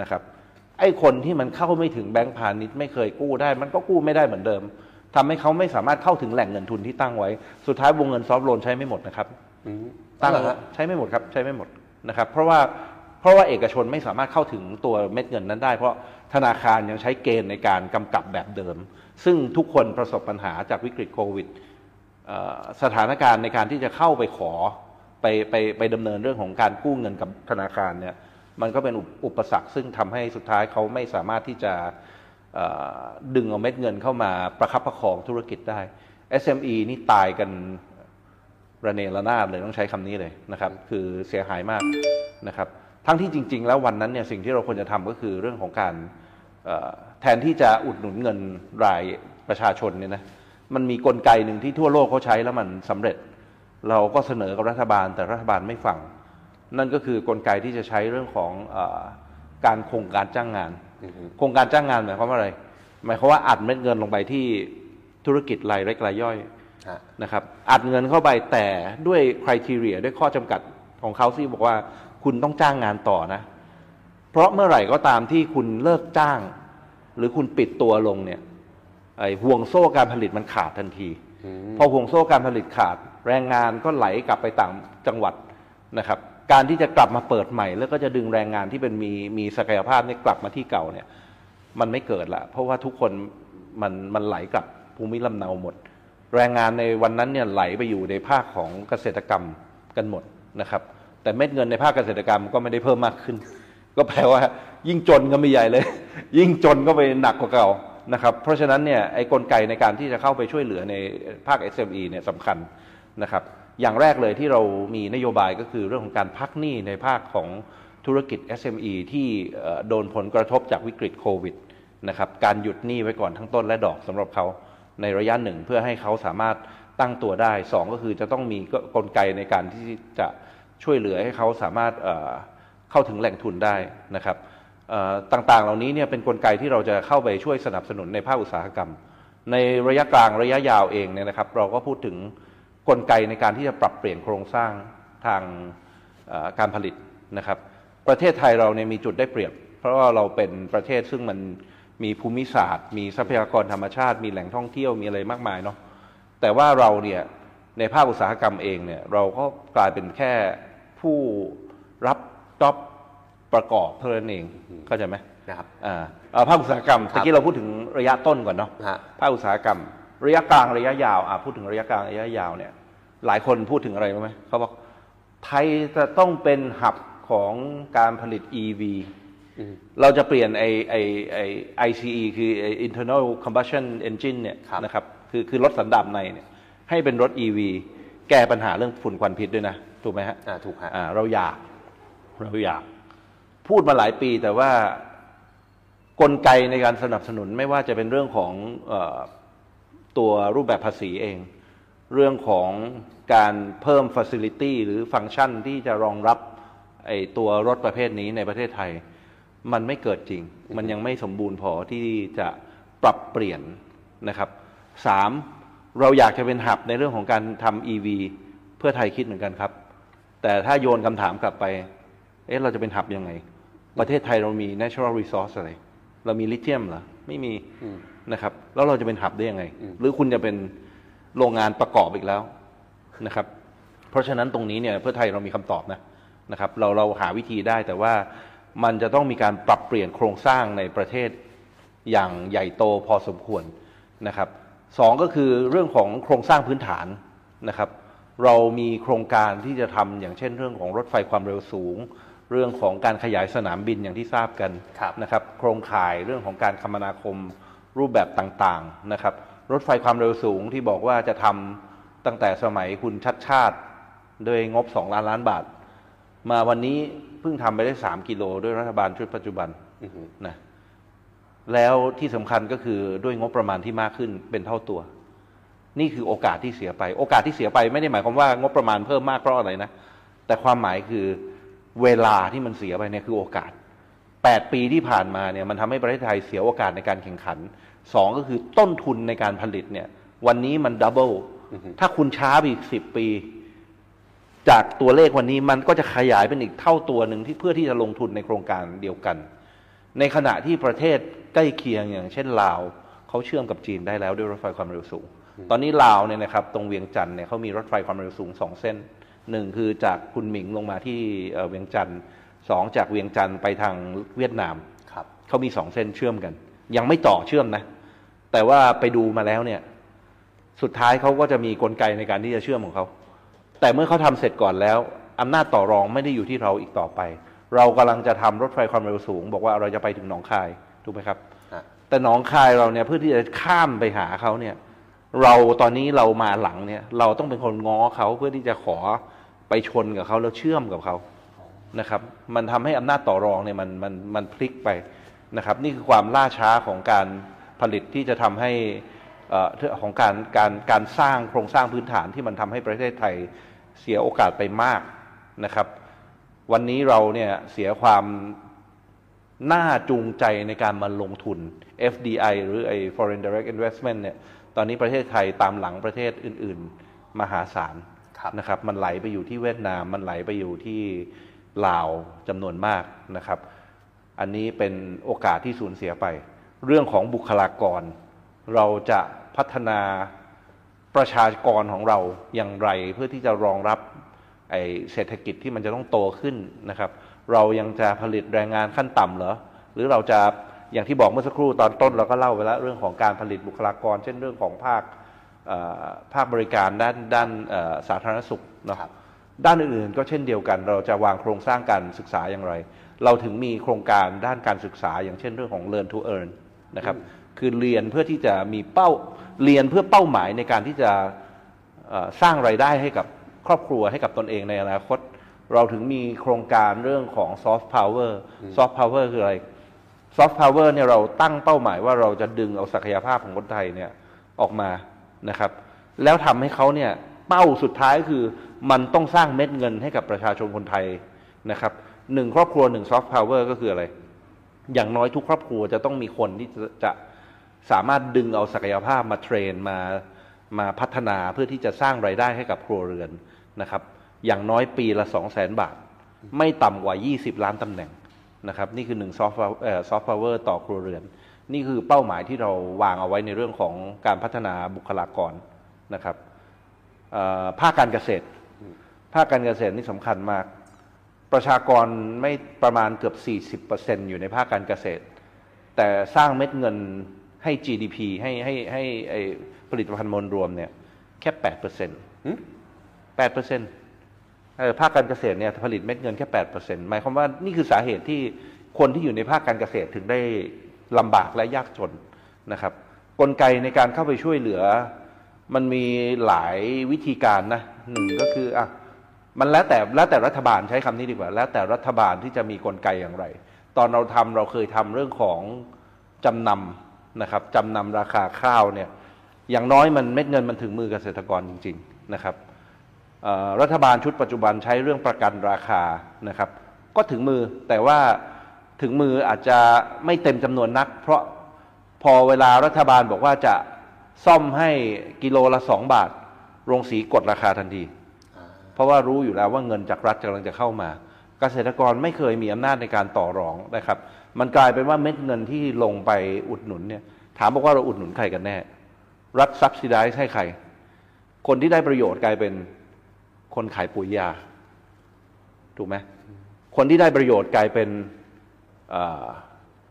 นะครับไอ้คนที่มันเข้าไม่ถึงแบงก์พาณิชย์ไม่เคยกู้ได้ มันก็กู้ไม่ได้เหมือนเดิมทำให้เขาไม่สามารถเข้าถึงแหล่งเงินทุนที่ตั้งไว้ สุดท้ายวงเงินซอฟ t ์โลนใช้ไม่หมดนะครับอืมตั้งเหรอฮะใช้ไม่หมดครับใช้ไม่หมดนะครับ เพราะว่าเพราะว่าเอกชนไม่สามารถเข้าถึงตัวเม็ดเงินนั้นได้ เพราะ ธนาคารยังใช้เกณฑ์ในการกำกับแบบเดิม ซึ่งทุกคนประสบปัญหาจากวิกฤตโควิดสถานการณ์ในการที่จะเข้าไปขอไปไปไปดำเนินเรื่องของการกู้เงินกับธนาคารเนี่ยมันก็เป็นอุปอุปสรรคซึ่งทำให้สุดท้ายเขาไม่สามารถที่จะดึงเอาเม็ดเงินเข้ามาประคับประคองธุรกิจได้ SME นี่ตายกันระเนระนาดเลยต้องใช้คำนี้เลยนะครับ คือเสียหายมากนะครับ ทั้งที่จริง ๆ แล้ววันนั้นเนี่ยสิ่งที่เราควรจะทำก็คือเรื่องของการเอ่อแทนที่จะอุดหนุนเงินรายประชาชนเนี่ยนะมันมีกลไกหนึ่งที่ทั่วโลกเขาใช้แล้วมันสำเร็จ เราก็เสนอกับรัฐบาลแต่รัฐบาลไม่ฟัง นั่นก็คือกลไกที่จะใช้เรื่องของเออการโครงการจ้างงาน โครงการจ้างงานหมายความว่าอะไร หมายความว่าอัดเม็ดเงินลงไปที่ธุรกิจรายเล็กรายย่อยฮะนะครับอัดเงินเข้าไปแต่ด้วยคุณทีเรียด้วยข้อจำกัดของเขาที่บอกว่า คุณต้องจ้างงานต่อนะ เพราะเมื่อไหร่ก็ตามที่คุณเลิกจ้าง หรือคุณปิดตัวลงเนี่ยไอ้ห่วงโซ่การผลิตมันขาดทันที พอห่วงโซ่การผลิตขาด แรงงานก็ไหลกลับไปต่างจังหวัดนะครับ การที่จะกลับมาเปิดใหม่ แล้วก็จะดึงแรงงานที่เป็นมีมีศักยภาพเนี่ยกลับมาที่เก่าเนี่ย มันไม่เกิดละเพราะว่าทุกคนมันมันไหลกลับภูมิลำเนาหมด แรงงานในวันนั้นเนี่ยไหลไปอยู่ในภาคของเกษตรกรรมกันหมดนะครับ แต่เม็ดเงินในภาคเกษตรกรรมก็ไม่ได้เพิ่มมากขึ้น ก็แปลว่า ยิ่งจนก็ไม่ใหญ่เลย ยิ่งจนก็ไปหนักกว่าเก่านะครับ เพราะฉะนั้นเนี่ยไอ้กลไกในการที่จะเข้าไปช่วยเหลือในภาค SME เนี่ยสำคัญนะครับ อย่างแรกเลยที่เรามีนโยบายก็คือเรื่องของการพักหนี้ในภาคของธุรกิจ SME ที่เอ่โดนผลกระทบจากวิกฤตโควิดนะครับการหยุดหนี้ไว้ก่อนทั้งต้นและดอกสำหรับเขาในระยะหนึ่งเพื่อให้เขาสามารถตั้งตัวได้สองก็คือจะต้องมีกลไกในการที่จะ ช่วยเหลือให้เขาสามารถเข้าถึงแหล่งทุนได้นะครับต่างๆ เหล่านี้เนี่ยเป็นกลไกที่เราจะเข้าไปช่วยสนับสนุนในภาคอุตสาหกรรม ในระยะกลางระยะยาวเองเนี่ยนะครับ เราก็พูดถึงกลไกในการที่จะปรับเปลี่ยนโครงสร้างทางการผลิตนะครับ ประเทศไทยเราเนี่ยมีจุดได้เปรียบ เพราะว่าเราเป็นประเทศซึ่งมันมีภูมิศาสตร์ มีทรัพยากรธรรมชาติ มีแหล่งท่องเที่ยวมีอะไรมากมายเนาะแต่ว่าเราเนี่ยในภาคอุตสาหกรรมเองเนี่ยเราก็กลายเป็นแค่ ผู้รับจ็อบประกอบเท่านั้นเองเข้าใจไหมนะครับอ่าเอ่อภาคอุตสาหกรรมครับตะกี้เราพูดถึงระยะต้นก่อนเนาะฮะภาคอุตสาหกรรม ระยะกลางระยะยาวอะพูดถึงระยะกลางระยะยาวเนี่ย หลายคนพูดถึงอะไรรู้ไหมเขาบอกไทยจะต้องเป็นหับของการผลิต EV อืมเราจะเปลี่ยนไอไอไอ ICE คือไอ internal combustion engine เนี่ยครับนะครับคือคือรถสันดาปในเนี่ยให้เป็นรถ EV แก้ปัญหาเรื่องฝุ่นควันพิษด้วยนะ ถูกไหมฮะอ่าถูกฮะอ่าเราอยาก เราอยาก พูดมาหลายปีแต่ว่ากลไกในการสนับสนุนไม่ว่าจะเป็นเรื่องของเออตัวรูปแบบภาษีเอง เรื่องของการเพิ่ม Facility หรือฟังก์ชันที่จะรองรับไอตัวรถประเภทนี้ในประเทศไทย มันไม่เกิดจริง มันยังไม่สมบูรณ์พอที่จะปรับเปลี่ยนนะครับสามเราอยากจะเป็นหับในเรื่องของการทำ EV เพื่อไทยคิดเหมือนกันครับ แต่ถ้าโยนคำถามกลับไป เอ๊ะเราจะเป็นหับยังไง ประเทศไทยเรามี natural resource อะไร เรามีลิเธียมเหรอ ไม่มีอืมนะครับ แล้วเราจะเป็นหับได้ยังไงอืมหรือคุณจะเป็นโรงงานประกอบอีกแล้วนะครับ เพราะฉะนั้นตรงนี้เนี่ยเพื่อไทยเรามีคำตอบนะนะครับ เราเราหาวิธีได้แต่ว่ามันจะต้องมีการปรับเปลี่ยนโครงสร้างในประเทศอย่างใหญ่โตพอสมควรนะครับสองก็คือเรื่องของโครงสร้างพื้นฐานนะครับ เรามีโครงการที่จะทำอย่างเช่นเรื่องของรถไฟความเร็วสูง เรื่องของการขยายสนามบินอย่างที่ทราบกันครับนะครับ โครงข่ายเรื่องของการคมนาคมรูปแบบต่างๆนะครับ รถไฟความเร็วสูงที่บอกว่าจะทำตั้งแต่สมัยคุณชัดชาติด้วยงบ 2 ล้านล้านบาท มาวันนี้เพิ่งทำไปได้ 3 กิโลด้วยรัฐบาลชุดปัจจุบันอือหือนะแล้วที่สำคัญก็คือด้วยงบประมาณที่มากขึ้นเป็นเท่าตัว นี่คือโอกาสที่เสียไป โอกาสที่เสียไปไม่ได้หมายความว่างบประมาณเพิ่มมากเพราะอะไรนะ แต่ความหมายคือเวลาที่มันเสียไปเนี่ยคือโอกาส 8 ปีที่ผ่านมาเนี่ยมันทำให้ประเทศไทยเสียโอกาสในการแข่งขันสองก็คือต้นทุนในการผลิตเนี่ยวันนี้มันดับเบิลอือฮึถ้าคุณช้าไปอีกสิบปี จากตัวเลขวันนี้มันก็จะขยายเป็นอีกเท่าตัวหนึ่งที่เพื่อที่จะลงทุนในโครงการเดียวกัน ในขณะที่ประเทศใกล้เคียงอย่างเช่นลาวเขาเชื่อมกับจีนได้แล้วด้วยรถไฟความเร็วสูง ตอนนี้ลาวเนี่ยนะครับตรงเวียงจันทร์เนี่ยเขามีรถไฟความเร็วสูงสองเส้นหนึ่งคือจากคุณหมิงลงมาที่เอ่อเวียงจันทร์สองจากเวียงจันทร์ไปทางเวียดนามครับเขามีสองเส้นเชื่อมกัน ยังไม่ต่อเชื่อมนะ แต่ว่าไปดูมาแล้วเนี่ย สุดท้ายเขาก็จะมีกลไกในการที่จะเชื่อมของเขาแต่เมื่อเขาทำเสร็จก่อนแล้วอำนาจต่อรองไม่ได้อยู่ที่เราอีกต่อไป เรากำลังจะทำรถไฟความเร็วสูง บอกว่าเราจะไปถึงหนองคายถูกไหมครับฮะแต่หนองคายเราเนี่ยเพื่อที่จะข้ามไปหาเขาเนี่ย เราตอนนี้เรามาหลังเนี่ย เราต้องเป็นคนง้อเขาเพื่อที่จะขอไปชนกับเขาแล้วเชื่อมกับเขานะครับ มันทำให้อำนาจต่อรองเนี่ยมันมันมันพลิกไปนะครับ นี่คือความล่าช้าของการผลิตที่จะทำให้อ่อเรื่องของการการการสร้างโครงสร้างพื้นฐานที่มันทำให้ประเทศไทยเสียโอกาสไปมากนะครับ วันนี้เราเนี่ยเสียความน่าจูงใจในการมาลงทุน FDI หรือไอ้ Foreign Direct Investment เนี่ย ตอนนี้ประเทศไทยตามหลังประเทศอื่น ๆ มหาศาลครับนะครับ มันไหลไปอยู่ที่เวียดนาม มันไหลไปอยู่ที่ลาวจำนวนมากนะครับ อันนี้เป็นโอกาสที่สูญเสียไป เรื่องของบุคลากร เราจะพัฒนาประชากรของเราอย่างไรเพื่อที่จะรองรับไอเศรษฐกิจที่มันจะต้องโตขึ้นนะครับ เรายังจะผลิตแรงงานขั้นต่ำเหรอ หรือเราจะ อย่างที่บอกเมื่อสักครู่ตอนต้นเราก็เล่าไปแล้วเรื่องของการผลิตบุคลากร เช่นเรื่องของภาคเอ่อภาคบริการด้านด้านเอ่อสาธารณสุขเนาะครับด้านอื่นๆก็เช่นเดียวกัน เราจะวางโครงสร้างการศึกษาอย่างไร เราถึงมีโครงการด้านการศึกษา อย่างเช่นเรื่องของ Learn to Earn นะครับคือเรียนเพื่อที่จะมีเป้าเรียนเพื่อเป้าหมายในการที่จะเอ่อสร้างไรายได้ให้กับครอบครัวให้กับตนเองในอนาคต เราถึงมีโครงการเรื่องของ Soft Power Soft Power คืออะไร Soft Power เนี่ยเราตั้งเป้าหมายว่าเราจะดึงเอาศักยภาพของคนไทยเนี่ยออกมานะครับ แล้วทำให้เขาเนี่ยเป้าสุดท้ายคือมันต้องสร้างเม็ดเงินให้กับประชาชนคนไทยนะครับหนึ่งครอบครัวหนึ่ง Soft Power ก็คืออะไร อย่างน้อยทุกครอบครัวจะต้องมีคนที่จะจะสามารถดึงเอาศักยภาพมา train มามาพัฒนาเพื่อที่จะสร้างรายได้ให้กับครัวเรือนนะครับ อย่างน้อยปีละ 2 0 0แสนบาท ไม่ต่ำกว่า 20 ล้านตำแหน่ง นะครับนี่คือหนึ่ง soft soft power ต่อครัวเรือน นี่คือเป้าหมายที่เราวางเอาไว้ในเรื่องของการพัฒนาบุคลากรนะครับเอ่อภาคการเกษตร ภาคการเกษตรนี่สำคัญมาก ประชากรไม่ประมาณเกือบ 40%อยู่ในภาคการเกษตร แต่สร้างเม็ดเงินให้ GDP ให้ให้ให้ไอผลิตภัณฑ์มวลรวมเนี่ยแค่8%เปอร์เซ็นต์แปดเปอร์เซ็นต์ ภาคการเกษตรเนี่ยผลิตเม็ดเงินแค่แปดเปอร์เซ็นต์หมายความว่านี่คือสาเหตุที่คนที่อยู่ในภาคการเกษตรถึงได้ลำบากและยากจนนะครับ กลไกในการเข้าไปช่วยเหลือ มันมีหลายวิธีการนะหนึ่งก็คืออะมันแล้วแต่แล้วแต่รัฐบาลใช้คำนี้ดีกว่า แล้วแต่รัฐบาลที่จะมีกลไกอย่างไร ตอนเราทำเราเคยทำเรื่องของจำนำนะครับจำนำราคาข้าวเนี่ยอย่างน้อยมันเม็ดเงินมันถึงมือเกษตรกรจริง ๆ นะครับ รัฐบาลชุดปัจจุบันใช้เรื่องประกันราคานะครับ ก็ถึงมือแต่ว่าถึงมืออาจจะไม่เต็มจำนวนนัก เพราะพอเวลารัฐบาลบอกว่าจะซ่อมให้กิโลละสองบาท โรงสีกดราคาทันที เพราะว่ารู้อยู่แล้วว่าเงินจากรัฐกำลังจะเข้ามา เกษตรกรไม่เคยมีอำนาจในการต่อรองนะครับ มันกลายเป็นว่าเม็ดเงินที่ลงไปอุดหนุนเนี่ย ถามบอกว่าเราอุดหนุนใครกันแน่ รัฐซับซิไดซ์ให้ใคร คนที่ได้ประโยชน์กลายเป็น คนขายปุ๋ยยา ถูกไหมคนที่ได้ประโยชน์กลายเป็น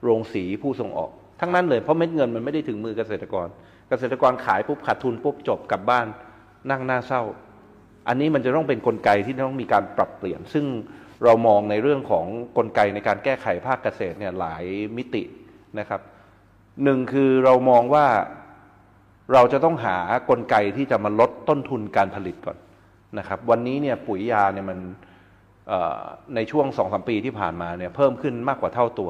โรงสีผู้ส่งออก ทั้งนั้นเลยเพราะเม็ดเงินมันไม่ได้ถึงมือเกษตรกร เกษตรกรขายปุ๊บขาดทุนปุ๊บจบกลับบ้านนั่งหน้าเศร้า อันนี้มันจะต้องเป็นนกลไกที่ต้องมีการปรับเปลี่ยน ซึ่งเรามองในเรื่องของกลไกในการแก้ไขภาคเกษตรเนี่ยหลายมิตินะครับหนึ่งคือเรามองว่าเราจะต้องหากลไกที่จะมาลดต้นทุนการผลิตก่อน นะครับวันนี้เนี่ยปุ๋ยยาเนี่ยมันเอ่อในช่วงสองสมปีที่ผ่านมาเนี่ยเพิ่มขึ้นมากกว่าเท่าตัว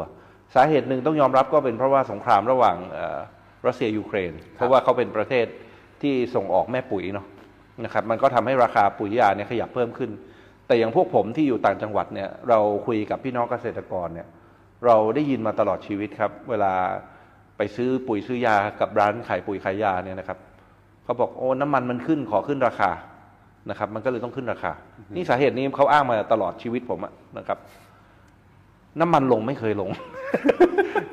สาเหตุหนึ่งต้องยอมรับก็เป็นเพราะว่าสงครามระหว่างเอ่อรัสเซียยูเครน เพราะว่าเขาเป็นประเทศที่ส่งออกแม่ปุ๋ยเนาะนะครับมันก็ทำให้ราคาปุ๋ยยาเนี่ยขยับเพิ่มขึ้น แต่อย่างพวกผมที่อยู่ต่างจังหวัดเนี่ยเราคุยกับพี่น้องเกษตรกรเนี่ยเราได้ยินมาตลอดชีวิตครับ เวลาไปซื้อปุ๋ยซื้อยากับร้านขายปุ๋ยขายยาเนี่ยนะครับเขาบอกโอ้น้ำมันมันขึ้นขอขึ้นราคา นะครับ มันก็เลยต้องขึ้นราคา นี่สาเหตุนี้เขาอ้างมาตลอดชีวิตผมอะนะครับ น้ำมันลงไม่เคยลง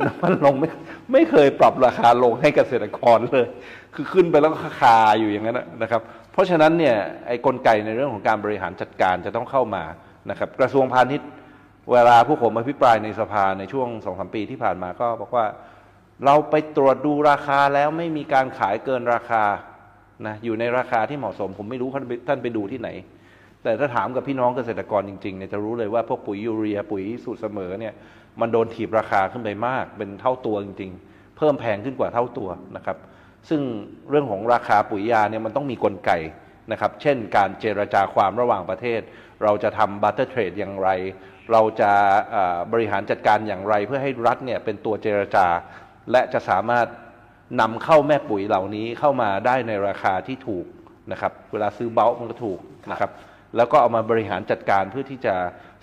น้ำมันลงไม่ไม่เคยปรับราคาลงให้เกษตรกรเลย คือขึ้นไปแล้วก็คาอยู่อย่างนั้นนะนะครับ เพราะฉะนั้นเนี่ยไอ้กลไกในเรื่องของการบริหารจัดการจะต้องเข้ามานะครับ กระทรวงพาณิชย์ เวลาผู้ผมอภิปรายในสภาในช่วงสองสมปีที่ผ่านมาก็บอกว่าเราไปตรวจดูราคาแล้วไม่มีการขายเกินราคา นะอยู่ในราคาที่เหมาะสม ผมไม่รู้ท่านไปท่านไปดูที่ไหน แต่ถ้าถามกับพี่น้องเกษตรกรจริงๆเนี่ยจะรู้เลยว่าพวกปุ๋ยยูเรียปุ๋ยสูตรเสมอเนี่ยมันโดนถีบราคาขึ้นไปมาก เป็นเท่าตัวจริง ๆ เพิ่มแพงขึ้นกว่าเท่าตัวนะครับ ซึ่งเรื่องของราคาปุ๋ยยาเนี่ยมันต้องมีกลไกนะครับ เช่นการเจรจาความระหว่างประเทศ เราจะทำบัตเตอร์เทรดอย่างไร เราจะบริหารจัดการอย่างไร เพื่อให้รัฐเนี่ยเป็นตัวเจรจา และจะสามารถ นำเข้าแม่ปุ๋ยเหล่านี้เข้ามาได้ในราคาที่ถูกนะครับ เวลาซื้อเบลมันก็ถูกนะครับ แล้วก็เอามาบริหารจัดการเพื่อที่จะ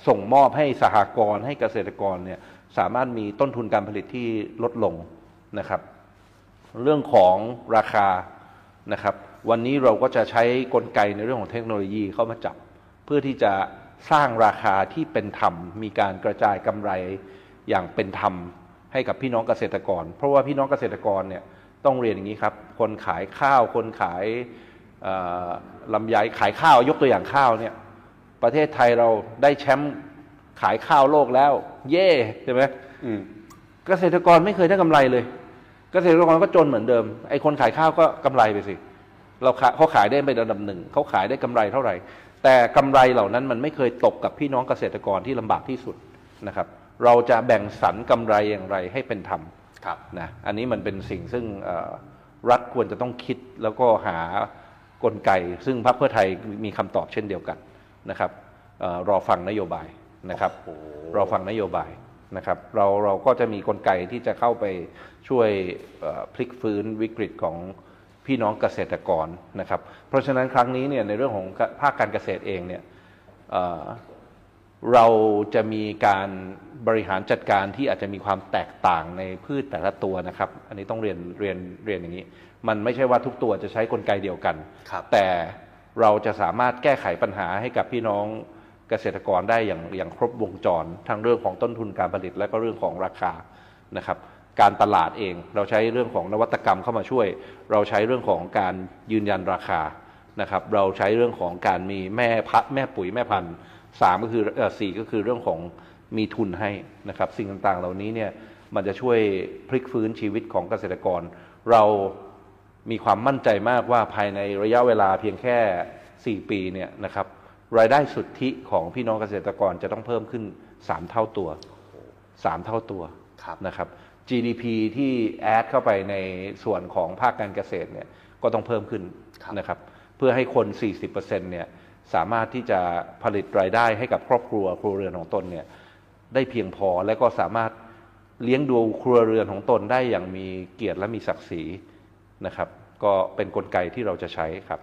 ส่งมอบให้สหกรณ์ให้เกษตรกรเนี่ยสามารถมีต้นทุนการผลิตที่ลดลงนะครับ เรื่องของราคานะครับ วันนี้เราก็จะใช้กลไกในเรื่องของเทคโนโลยีเข้ามาจับ เพื่อที่จะสร้างราคาที่เป็นธรรม มีการกระจายกำไรอย่างเป็นธรรม ให้กับพี่น้องเกษตรกร เพราะว่าพี่น้องเกษตรกรเนี่ยต้องเรียนอย่างนี้ครับ คนขายข้าว คนขายเอ่อลำไยขายข้าวยกตัวอย่างข้าวเนี่ยประเทศไทยเราได้แชมป์ขายข้าวโลกแล้ว เย่ใช่ไหมอืมเกษตรกรไม่เคยได้กำไรเลย เกษตรกรก็จนเหมือนเดิมไอ้คนขายข้าวก็กำไรไปสิเราขายเขาขายได้เป็นระดับหนึ่งเขาขายได้กำไรเท่าไหร่ แต่กำไรเหล่านั้นมันไม่เคยตกกับพี่น้องเกษตรกรที่ลำบากที่สุดนะครับ เราจะแบ่งสรรกำไรอย่างไรให้เป็นธรรมครับนะอันนี้มันเป็นสิ่งซึ่งเอ่อรัฐควรจะต้องคิดแล้วก็หากลไก ซึ่งพรรคเพื่อไทยมีคำตอบเช่นเดียวกันนะครับเออรอฟังนโยบายนะครับโอ้โหรอฟังนโยบายนะครับเราเราก็จะมีกลไกที่จะเข้าไปช่วยเอ่อพลิกฟื้นวิกฤตของพี่น้องเกษตรกรนะครับ เพราะฉะนั้นครั้งนี้เนี่ยในเรื่องของภาคการเกษตรเองเนี่ย เอ่อเราจะมีการบริหารจัดการที่อาจจะมีความแตกต่างในพืชแต่ละตัวนะครับ อันนี้ต้องเรียนเรียนเรียนอย่างนี้ มันไม่ใช่ว่าทุกตัวจะใช้กลไกเดียวกันครับแต่เราจะสามารถแก้ไขปัญหาให้กับพี่น้องเกษตรกรได้อย่างอย่างครบวงจร ทั้งเรื่องของต้นทุนการผลิตและก็เรื่องของราคานะครับ การตลาดเอง เราใช้เรื่องของนวัตกรรมเข้ามาช่วย เราใช้เรื่องของการยืนยันราคานะครับ เราใช้เรื่องของการมีแม่พัดแม่ปุ๋ยแม่พันธุ์ สามก็คือเออสี่ก็คือเรื่องของมีทุนให้นะครับ สิ่งต่างๆ เหล่านี้เนี่ยมันจะช่วยพลิกฟื้นชีวิตของเกษตรกร เรามีความมั่นใจมากว่าภายในระยะเวลาเพียงแค่ 4 ปีเนี่ยนะครับรายได้สุทธิของพี่น้องเกษตรกรจะต้องเพิ่มขึ้น 3 เท่าตัว 3 เท่าตัวครับนะครับ GDP ที่แอดเข้าไปในส่วนของภาคการเกษตรเนี่ยก็ต้องเพิ่มขึ้นครับนะครับ เพื่อให้คน 40%เนี่ย สามารถที่จะผลิตรายได้ให้กับครอบครัวครัวเรือนของตนเนี่ยได้เพียงพอและก็สามารถเลี้ยงดูครัวเรือนของตนได้อย่างมีเกียรติและมีศักดิ์ศรีนะครับ ก็เป็นนกลไกที่เราจะใช้ครับ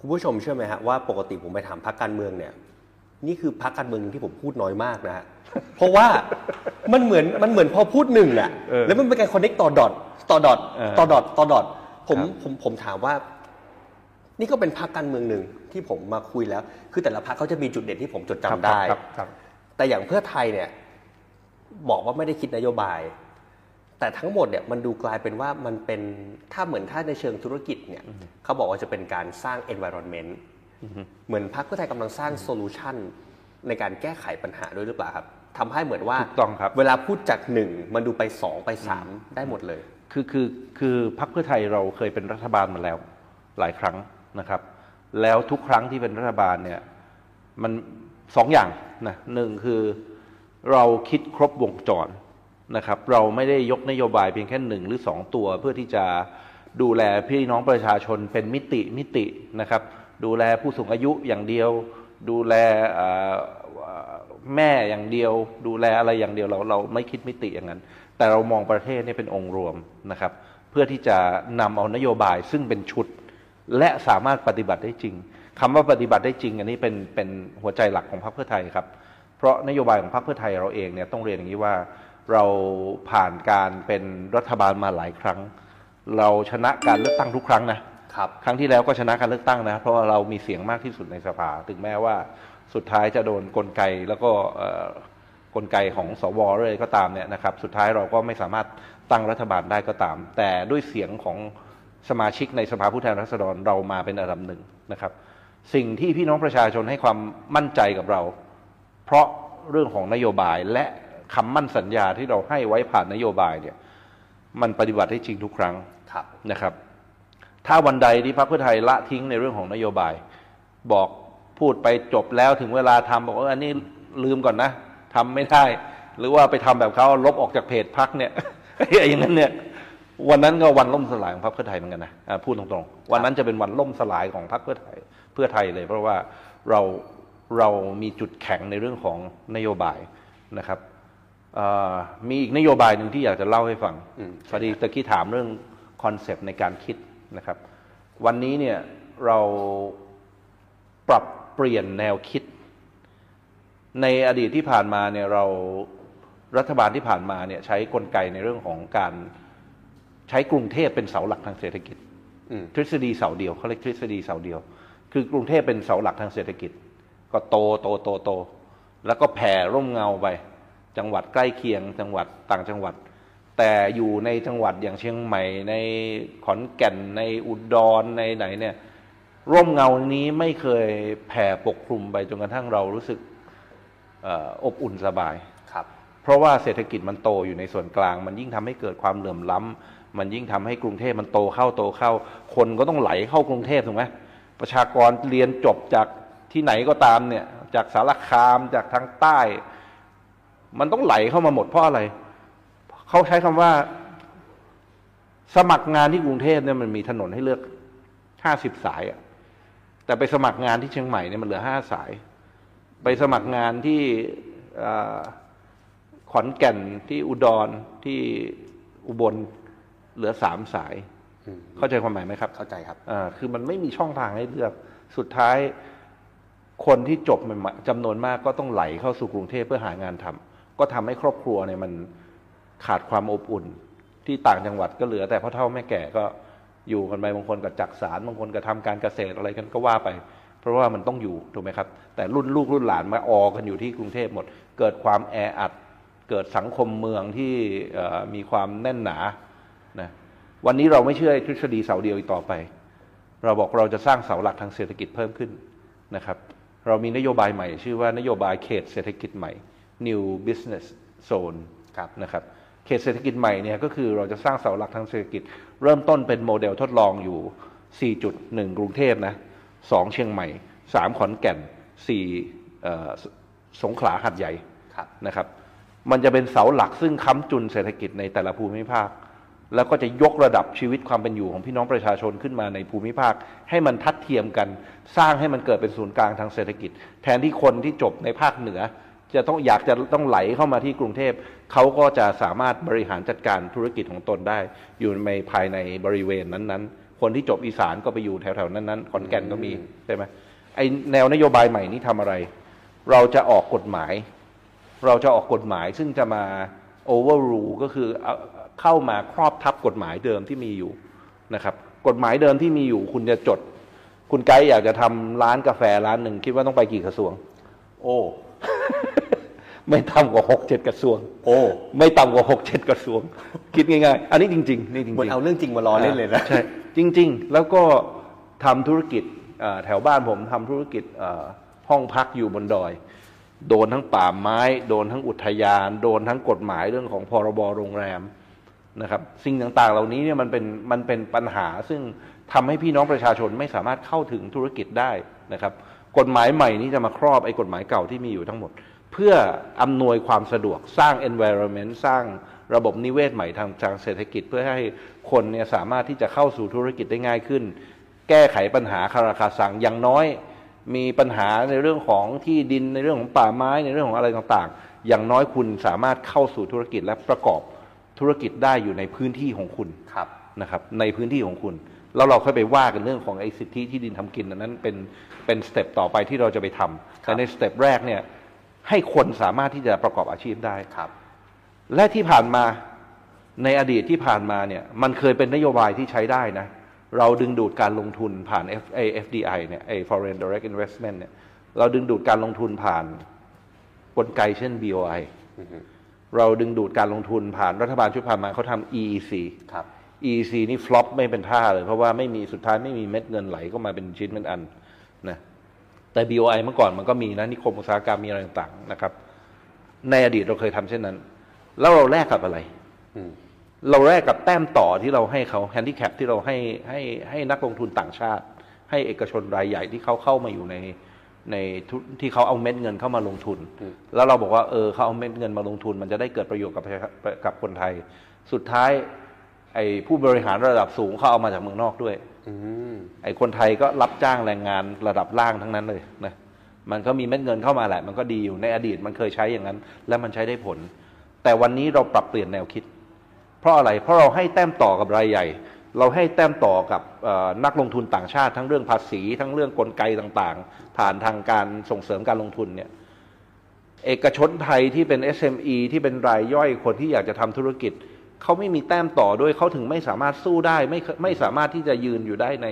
คุณผู้ชมเชื่อไหมฮะว่าปกติผมไปถามพักการเมืองเนี่ยนี่คือพักการเมืองที่ผมพูดน้อยมากนะฮะเพราะว่ามันเหมือนมันเหมือนพอพูดหนึ่งอะเออแล้วมันเป็นการคอนเน็กต่อดอทต่อดอทต่อดอทต่อดอทผมผมผมถามว่า นี่ก็เป็นพักการเมืองหนึ่งที่ผมมาคุยแล้ว คือแต่ละพักเขาจะมีจุดเด่นที่ผมจดจำได้ครับครับแต่อย่างเพื่อไทยเนี่ยบอกว่าไม่ได้คิดนโยบาย แต่ทั้งหมดเนี่ยมันดูกลายเป็นว่ามันเป็นถ้าเหมือนถ้าในเชิงธุรกิจเนี่ยเขาบอกว่าจะเป็นการสร้าง environment เหมือนพรรคเพื่อไทยกำลังสร้างโซลูชันในการแก้ไขปัญหาด้วยหรือเปล่าครับทำให้เหมือนว่าถูกต้องครับ เวลาพูดจากหนึ่งมันดูไปสองไปสามได้หมดเลย คือคือคือพรรคเพื่อไทยเราเคยเป็นรัฐบาลมาแล้วหลายครั้ง นะครับ แล้วทุกครั้งที่เป็นรัฐบาลเนี่ยมันสองอย่างนะหนึ่งคือเราคิดครบวงจรนะครับ เราไม่ได้ยกนโยบายเพียงแค่หนึ่งหรือสองตัว เพื่อที่จะดูแลพี่น้องประชาชนเป็นมิติมิตินะครับ ดูแลผู้สูงอายุอย่างเดียว ดูแลแม่อย่างเดียว ดูแลอะไรอย่างเดียวเราเราไม่คิดมิติอย่างนั้น แต่เรามองประเทศนี่เป็นองค์รวมนะครับ เพื่อที่จะนำเอานโยบายซึ่งเป็นชุด และสามารถปฏิบัติได้จริงคำว่าปฏิบัติได้จริง อันนี้เป็นเป็นหัวใจหลักของพรรคเพื่อไทยครับ เพราะนโยบายของพรรคเพื่อไทยเราเองเนี่ยต้องเรียนอย่างนี้ว่าเราผ่านการเป็นรัฐบาลมาหลายครั้ง เราชนะการเลือกตั้งทุกครั้งนะครับครั้งที่แล้วก็ชนะการเลือกตั้งนะ เพราะว่าเรามีเสียงมากที่สุดในสภา ถึงแม้ว่าสุดท้ายจะโดนกลไกแล้วก็เอ่อกลไกของสวเลยก็ตามเนี่ยนะครับ สุดท้ายเราก็ไม่สามารถตั้งรัฐบาลได้ก็ตาม แต่ด้วยเสียงของ สมาชิกในสภาผู้แทนราษฎรเรามาเป็นอันดับหนึ่งนะครับ สิ่งที่พี่น้องประชาชนให้ความมั่นใจกับเรา เพราะเรื่องของนโยบายและคำมั่นสัญญาที่เราให้ไว้ผ่านนโยบายเนี่ยมันปฏิบัติได้จริงทุกครั้งครับนะครับ ถ้าวันใดที่พรรคเพื่อไทยละทิ้งในเรื่องของนโยบาย บอกพูดไปจบแล้วถึงเวลาทำบอกว่าอันนี้ลืมก่อนนะทำไม่ได้ หรือว่าไปทำแบบเขาลบออกจากเพจพักเนี่ยอย่างนั้นเนี่ย วันนั้นก็วันล่มสลายของพรรคเพื่อไทยเหมือนกันนะอ่าพูดตรงๆ วันนั้นจะเป็นวันล่มสลายของพรรคเพื่อไทยเพื่อไทยเลย เพราะว่าเราเรามีจุดแข็งในเรื่องของนโยบายนะครับอ่ามีอีกนโยบายหนึ่งที่อยากจะเล่าให้ฟังอืมพอดีตะกี้ถามเรื่องคอนเซปต์ในการคิดนะครับ วันนี้เนี่ยเราปรับเปลี่ยนแนวคิด ในอดีตที่ผ่านมาเนี่ยเรารัฐบาลที่ผ่านมาเนี่ยใช้กลไกในเรื่องของการ ใช้กรุงเทพเป็นเสาหลักทางเศรษฐกิจอืมทฤษฎีเสาเดียวเขาเรียกทฤษฎีเสาเดียว คือกรุงเทพเป็นเสาหลักทางเศรษฐกิจ ก็โตโตโตโต แล้วก็แผ่ร่มเงาไป จังหวัดใกล้เคียง จังหวัดต่างจังหวัด แต่อยู่ในจังหวัดอย่างเชียงใหม่ในขอนแก่นในอุดรในไหนเนี่ย ร่มเงานี้ไม่เคยแผ่ปกคลุมไปจนกระทั่งเรารู้สึกเอ่ออบอุ่นสบายครับ เพราะว่าเศรษฐกิจมันโตอยู่ในส่วนกลาง มันยิ่งทำให้เกิดความเหลื่อมล้ำ มันยิ่งทำให้กรุงเทพมันโตเข้าโตเข้า คนก็ต้องไหลเข้ากรุงเทพถูกไหมประชากรเรียนจบจากที่ไหนก็ตามเนี่ย จากสารคามจากทางใต้ มันต้องไหลเข้ามาหมดเพราะอะไร เขาใช้คำว่า สมัครงานที่กรุงเทพเนี่ยมันมีถนนให้เลือกห้าสิบสายอะแต่ไปสมัครงานที่เชียงใหม่เนี่ยมันเหลือห้าสาย ไปสมัครงานที่ขอนแก่นที่อุดรที่อุบล เหลือสามสายอืมเข้าใจความหมายไหมครับ เข้าใจครับอ่าคือมันไม่มีช่องทางให้เลือก สุดท้ายคนที่จบใหม่ๆจำนวนมากก็ต้องไหลเข้าสู่กรุงเทพเพื่อหางานทำก็ทำให้ครอบครัวเนี่ยมันขาดความอบอุ่น ที่ต่างจังหวัดก็เหลือแต่พ่อเฒ่าแม่แก่ก็อยู่กันไปบางคนกับจักสารบางคนก็ทำการเกษตรอะไรกันก็ว่าไป เพราะว่ามันต้องอยู่ถูกไหมครับ แต่รุ่นลูกรุ่นหลานมาออกันอยู่ที่กรุงเทพหมด เกิดความแออัด เกิดสังคมเมืองที่เอ่อมีความแน่นหนานะ วันนี้เราไม่เชื่อทฤษฎีเสาเดียวอีกต่อไป เราบอกเราจะสร้างเสาหลักทางเศรษฐกิจเพิ่มขึ้นนะครับ เรามีนโยบายใหม่ ชื่อว่านโยบายเขตเศรษฐกิจใหม่ New Business Zone ครับนะครับเขตเศรษฐกิจใหม่เนี่ยก็คือเราจะสร้างเสาหลักทางเศรษฐกิจ เริ่มต้นเป็นโมเดลทดลองอยู่4.1กรุงเทพนะ 2 เชียงใหม่ 3 ขอนแก่น4เอ่อสสงขลาหัดใหญ่ครับนะครับ มันจะเป็นเสาหลักซึ่งค้ำจุนเศรษฐกิจในแต่ละภูมิภาค แล้วก็จะยกระดับชีวิตความเป็นอยู่ของพี่น้องประชาชนขึ้นมาในภูมิภาค ให้มันทัดเทียมกัน สร้างให้มันเกิดเป็นศูนย์กลางทางเศรษฐกิจ แทนที่คนที่จบในภาคเหนือ จะต้องอยากจะต้องไหลเข้ามาที่กรุงเทพเขาก็จะสามารถบริหารจัดการธุรกิจของตนได้ อยู่ในภายในบริเวณนั้นๆ คนที่จบอีสานก็ไปอยู่แถวๆนั้นๆขอนแก่นก็มีใช่ไหมไอแนวนโยบายใหม่นี้ทำอะไร เราจะออกกฎหมาย เราจะออกกฎหมายซึ่งจะมา overrule ก็คือ เอาเข้ามาครอบทับกฎหมายเดิมที่มีอยู่นะครับ กฎหมายเดิมที่มีอยู่ คุณจะจด คุณไกด์อยากจะทำร้านกาแฟร้านหนึ่งคิดว่าต้องไปกี่กระทรวง โอ้ไม่ต่ำกว่าหกเจ็ดกระทรวง โอ้ไม่ต่ำกว่าหกเจ็ดกระทรวง คิดง่ายๆ อันนี้จริงๆนี่จริงเหมือนๆเอาเรื่องจริงมาล้อเล่นเลยนะใช่จริง ๆ แล้วก็ทำธุรกิจอ่าแถวบ้านผมทำธุรกิจอ่าห้องพักอยู่บนดอย โดนทั้งป่าไม้ โดนทั้งอุทยาน โดนทั้งกฎหมายเรื่องของพรบโรงแรม นะครับสิ่งต่างๆ เหล่านี้เนี่ยมันเป็นมันเป็นปัญหาซึ่งทำให้พี่น้องประชาชนไม่สามารถเข้าถึงธุรกิจได้นะครับ กฎหมายใหม่นี้จะมาครอบไอ้กฎหมายเก่าที่มีอยู่ทั้งหมด เพื่ออำนวยความสะดวกสร้าง environment สร้างระบบนิเวศใหม่ทางทางเศรษฐกิจ เพื่อให้คนเนี่ยสามารถที่จะเข้าสู่ธุรกิจได้ง่ายขึ้น แก้ไขปัญหาคาราคาซังอย่างน้อย มีปัญหาในเรื่องของที่ดินในเรื่องของป่าไม้ในเรื่องของอะไรต่างๆ อย่างน้อยคุณสามารถเข้าสู่ธุรกิจและประกอบ ธุรกิจได้อยู่ในพื้นที่ของคุณครับนะครับ ในพื้นที่ของคุณแล้วเราค่อยไปว่ากันเรื่องของไอ้สิทธิที่ดินทำกินอันนั้นเป็นเป็น step ต่อไปที่เราจะไปทำแต่ใน step แรกเนี่ยให้คนสามารถที่จะประกอบอาชีพได้ครับ และที่ผ่านมาในอดีตที่ผ่านมาเนี่ยมันเคยเป็นนโยบายที่ใช้ได้นะ เราดึงดูดการลงทุนผ่าน F A FDI เนี่ยไอ้ Foreign Direct Investment เนี่ยเราดึงดูดการลงทุนผ่านกลไกเช่น BOI อือฮึ เราดึงดูดการลงทุนผ่านรัฐบาลชุดผ่านมาเขาทำ EEC ครับ EEC นี่ flop ไม่เป็นท่าเลย เพราะว่าไม่มีสุดท้ายไม่มีเม็ดเงินไหลเข้ามาเป็นชิ้นเป็นอันนะแต่ BOI เมื่อก่อนมันก็มีนะนิคมอุตสาหกรรมมีอะไรต่างๆนะครับ ในอดีตเราเคยทำเช่นนั้น แล้วเราแลกกับอะไรอืมเราแลกกับแต้มต่อที่เราให้เขาแฮนดิแคปที่เราให้ให้ให้นักลงทุนต่างชาติ ให้เอกชนรายใหญ่ที่เขาเข้ามาอยู่ใน ในทุที่เขาเอาเม็ดเงินเข้ามาลงทุนอืมแล้วเราบอกว่าเออเขาเอาเม็ดเงินมาลงทุน มันจะได้เกิดประโยชน์กับประชากับคนไทย สุดท้าย ไอ้ผู้บริหารระดับสูงเขาเอามาจากเมืองนอกด้วยอืมไอ้คนไทยก็รับจ้างแรงงานระดับล่างทั้งนั้นเลยนะมันก็มีเม็ดเงินเข้ามาแหละ มันก็ดีอยู่ในอดีตมันเคยใช้อย่างนั้น และมันใช้ได้ผล แต่วันนี้เราปรับเปลี่ยนแนวคิด เพราะอะไรเพราะเราให้แต้มต่อกับรายใหญ่ เราให้แต้มต่อกับนักลงทุนต่างชาติทั้งเรื่องภาษี ทั้งเรื่องกลไกต่างๆ ผ่านทางการส่งเสริมการลงทุนเนี่ยเอกชนไทยที่เป็น SME ที่เป็นรายย่อยคนที่อยากจะทำธุรกิจ เขาไม่มีแต้มต่อด้วยเขาถึงไม่สามารถสู้ได้ ไม่ไม่สามารถที่จะยืนอยู่ได้ใน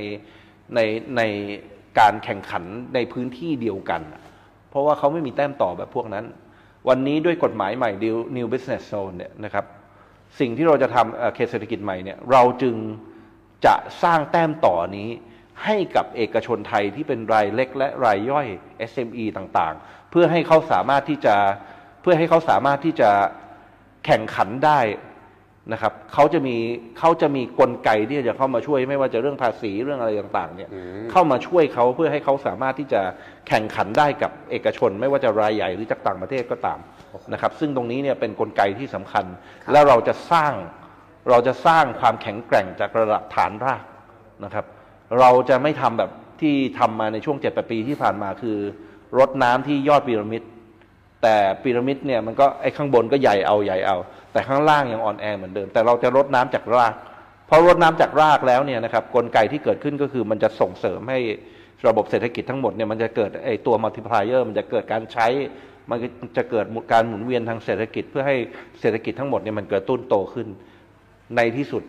ในในการแข่งขันในพื้นที่เดียวกัน เพราะว่าเขาไม่มีแต้มต่อแบบพวกนั้น วันนี้ด้วยกฎหมายใหม่ New New Business Zone เนี่ยนะครับสิ่งที่เราจะทำเอ่อเขตเศรษฐกิจใหม่เนี่ยเราจึง จะสร้างแต้มต่อนี้ให้กับเอกชนไทยที่เป็นรายเล็กและรายย่อย SME ต่างๆ เพื่อให้เขาสามารถที่จะเพื่อให้เขาสามารถที่จะแข่งขันได้นะครับเขาจะมีเขาจะมีกลไกที่จะเข้ามาช่วยไม่ว่าจะเรื่องภาษีเรื่องอะไรต่างๆ เนี่ยอืมเข้ามาช่วยเขาเพื่อให้เขาสามารถที่จะแข่งขันได้กับเอกชน ไม่ว่าจะรายใหญ่หรือจากต่างประเทศก็ตามนะครับ ซึ่งตรงนี้เนี่ยเป็นกลไกที่สำคัญ แล้วเราจะสร้าง เราจะสร้างความแข็งแกร่งจากระดับฐานรากนะครับ เราจะไม่ทำแบบที่ทำมาในช่วงเจ็ดแปดปีที่ผ่านมาคือรดน้ำที่ยอดพีระมิด แต่พีระมิดเนี่ยมันก็ไอ้ข้างบนก็ใหญ่เอาใหญ่เอา แต่ข้างล่างยังอ่อนแอเหมือนเดิม แต่เราจะรดน้ำจากรากพอรดน้ำจากรากแล้วเนี่ยนะครับกลไกที่เกิดขึ้นก็คือมันจะส่งเสริมให้ระบบเศรษฐกิจทั้งหมดเนี่ยมันจะเกิดไอ้ตัว multiplier มันจะเกิดการใช้ มันจะเกิดการหมุนเวียนทางเศรษฐกิจเพื่อให้เศรษฐกิจทั้งหมดเนี่ยมันกระตุ้นโตขึ้น ในที่สุด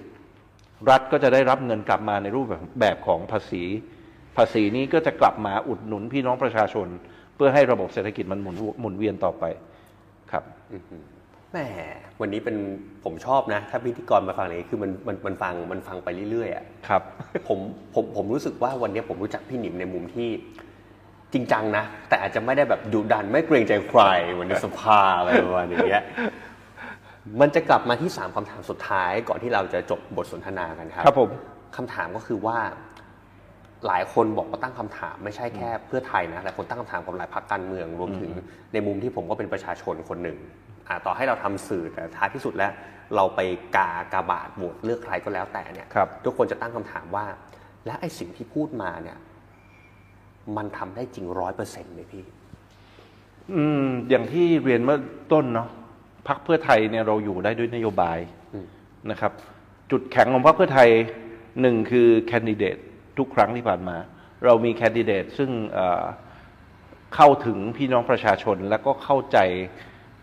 รัฐก็จะได้รับเงินกลับมาในรูปแบบแบบของภาษี ภาษีนี้ก็จะกลับมาอุดหนุนพี่น้องประชาชน เพื่อให้ระบบเศรษฐกิจมันหมุนหมุนเวียนต่อไปครับแหมวันนี้เป็นผมชอบนะ ถ้าพิธีกรมาฟังอย่างนี้คือมันมันมันฟังมันฟังไปเรื่อยๆอะครับผมผมผมรู้สึกว่าวันนี้ผมรู้จักพี่หนิมในมุมที่จริงจังนะ แต่อาจจะไม่ได้แบบดุดันไม่เกรงใจใครเหมือนในสภาอะไรประมาณอย่างเงี้ย มันจะกลับมาที่สามคำถามสุดท้ายก่อนที่เราจะจบบทสนทนากันครับ ครับผมคำถามก็คือว่า หลายคนบอกว่าตั้งคำถามไม่ใช่แค่เพื่อไทยนะหลายคนตั้งคำถามกับหลายพรรคการเมืองรวมถึงในมุมที่ผมก็เป็นประชาชนคนหนึ่งอ่าต่อให้เราทำสื่อแต่ท้ายที่สุดแล้ว เราไปกากาบาทโหวตเลือกใครก็แล้วแต่เนี่ยครับทุกคนจะตั้งคำถามว่า และไอ้สิ่งที่พูดมาเนี่ย มันทำได้จริงร้อยเปอร์เซ็นต์ไหมพี่ อืม อย่างที่เรียนเมื่อต้นเนาะ พักเพื่อไทยเนี่ยเราอยู่ได้ด้วยนโยบายอืมนะครับ จุดแข็งของพรรคเพื่อไทยหนึ่งคือแคนดิเดตทุกครั้งที่ผ่านมา เรามีแคนดิเดตซึ่งเอ่อเข้าถึงพี่น้องประชาชน และก็เข้าใจ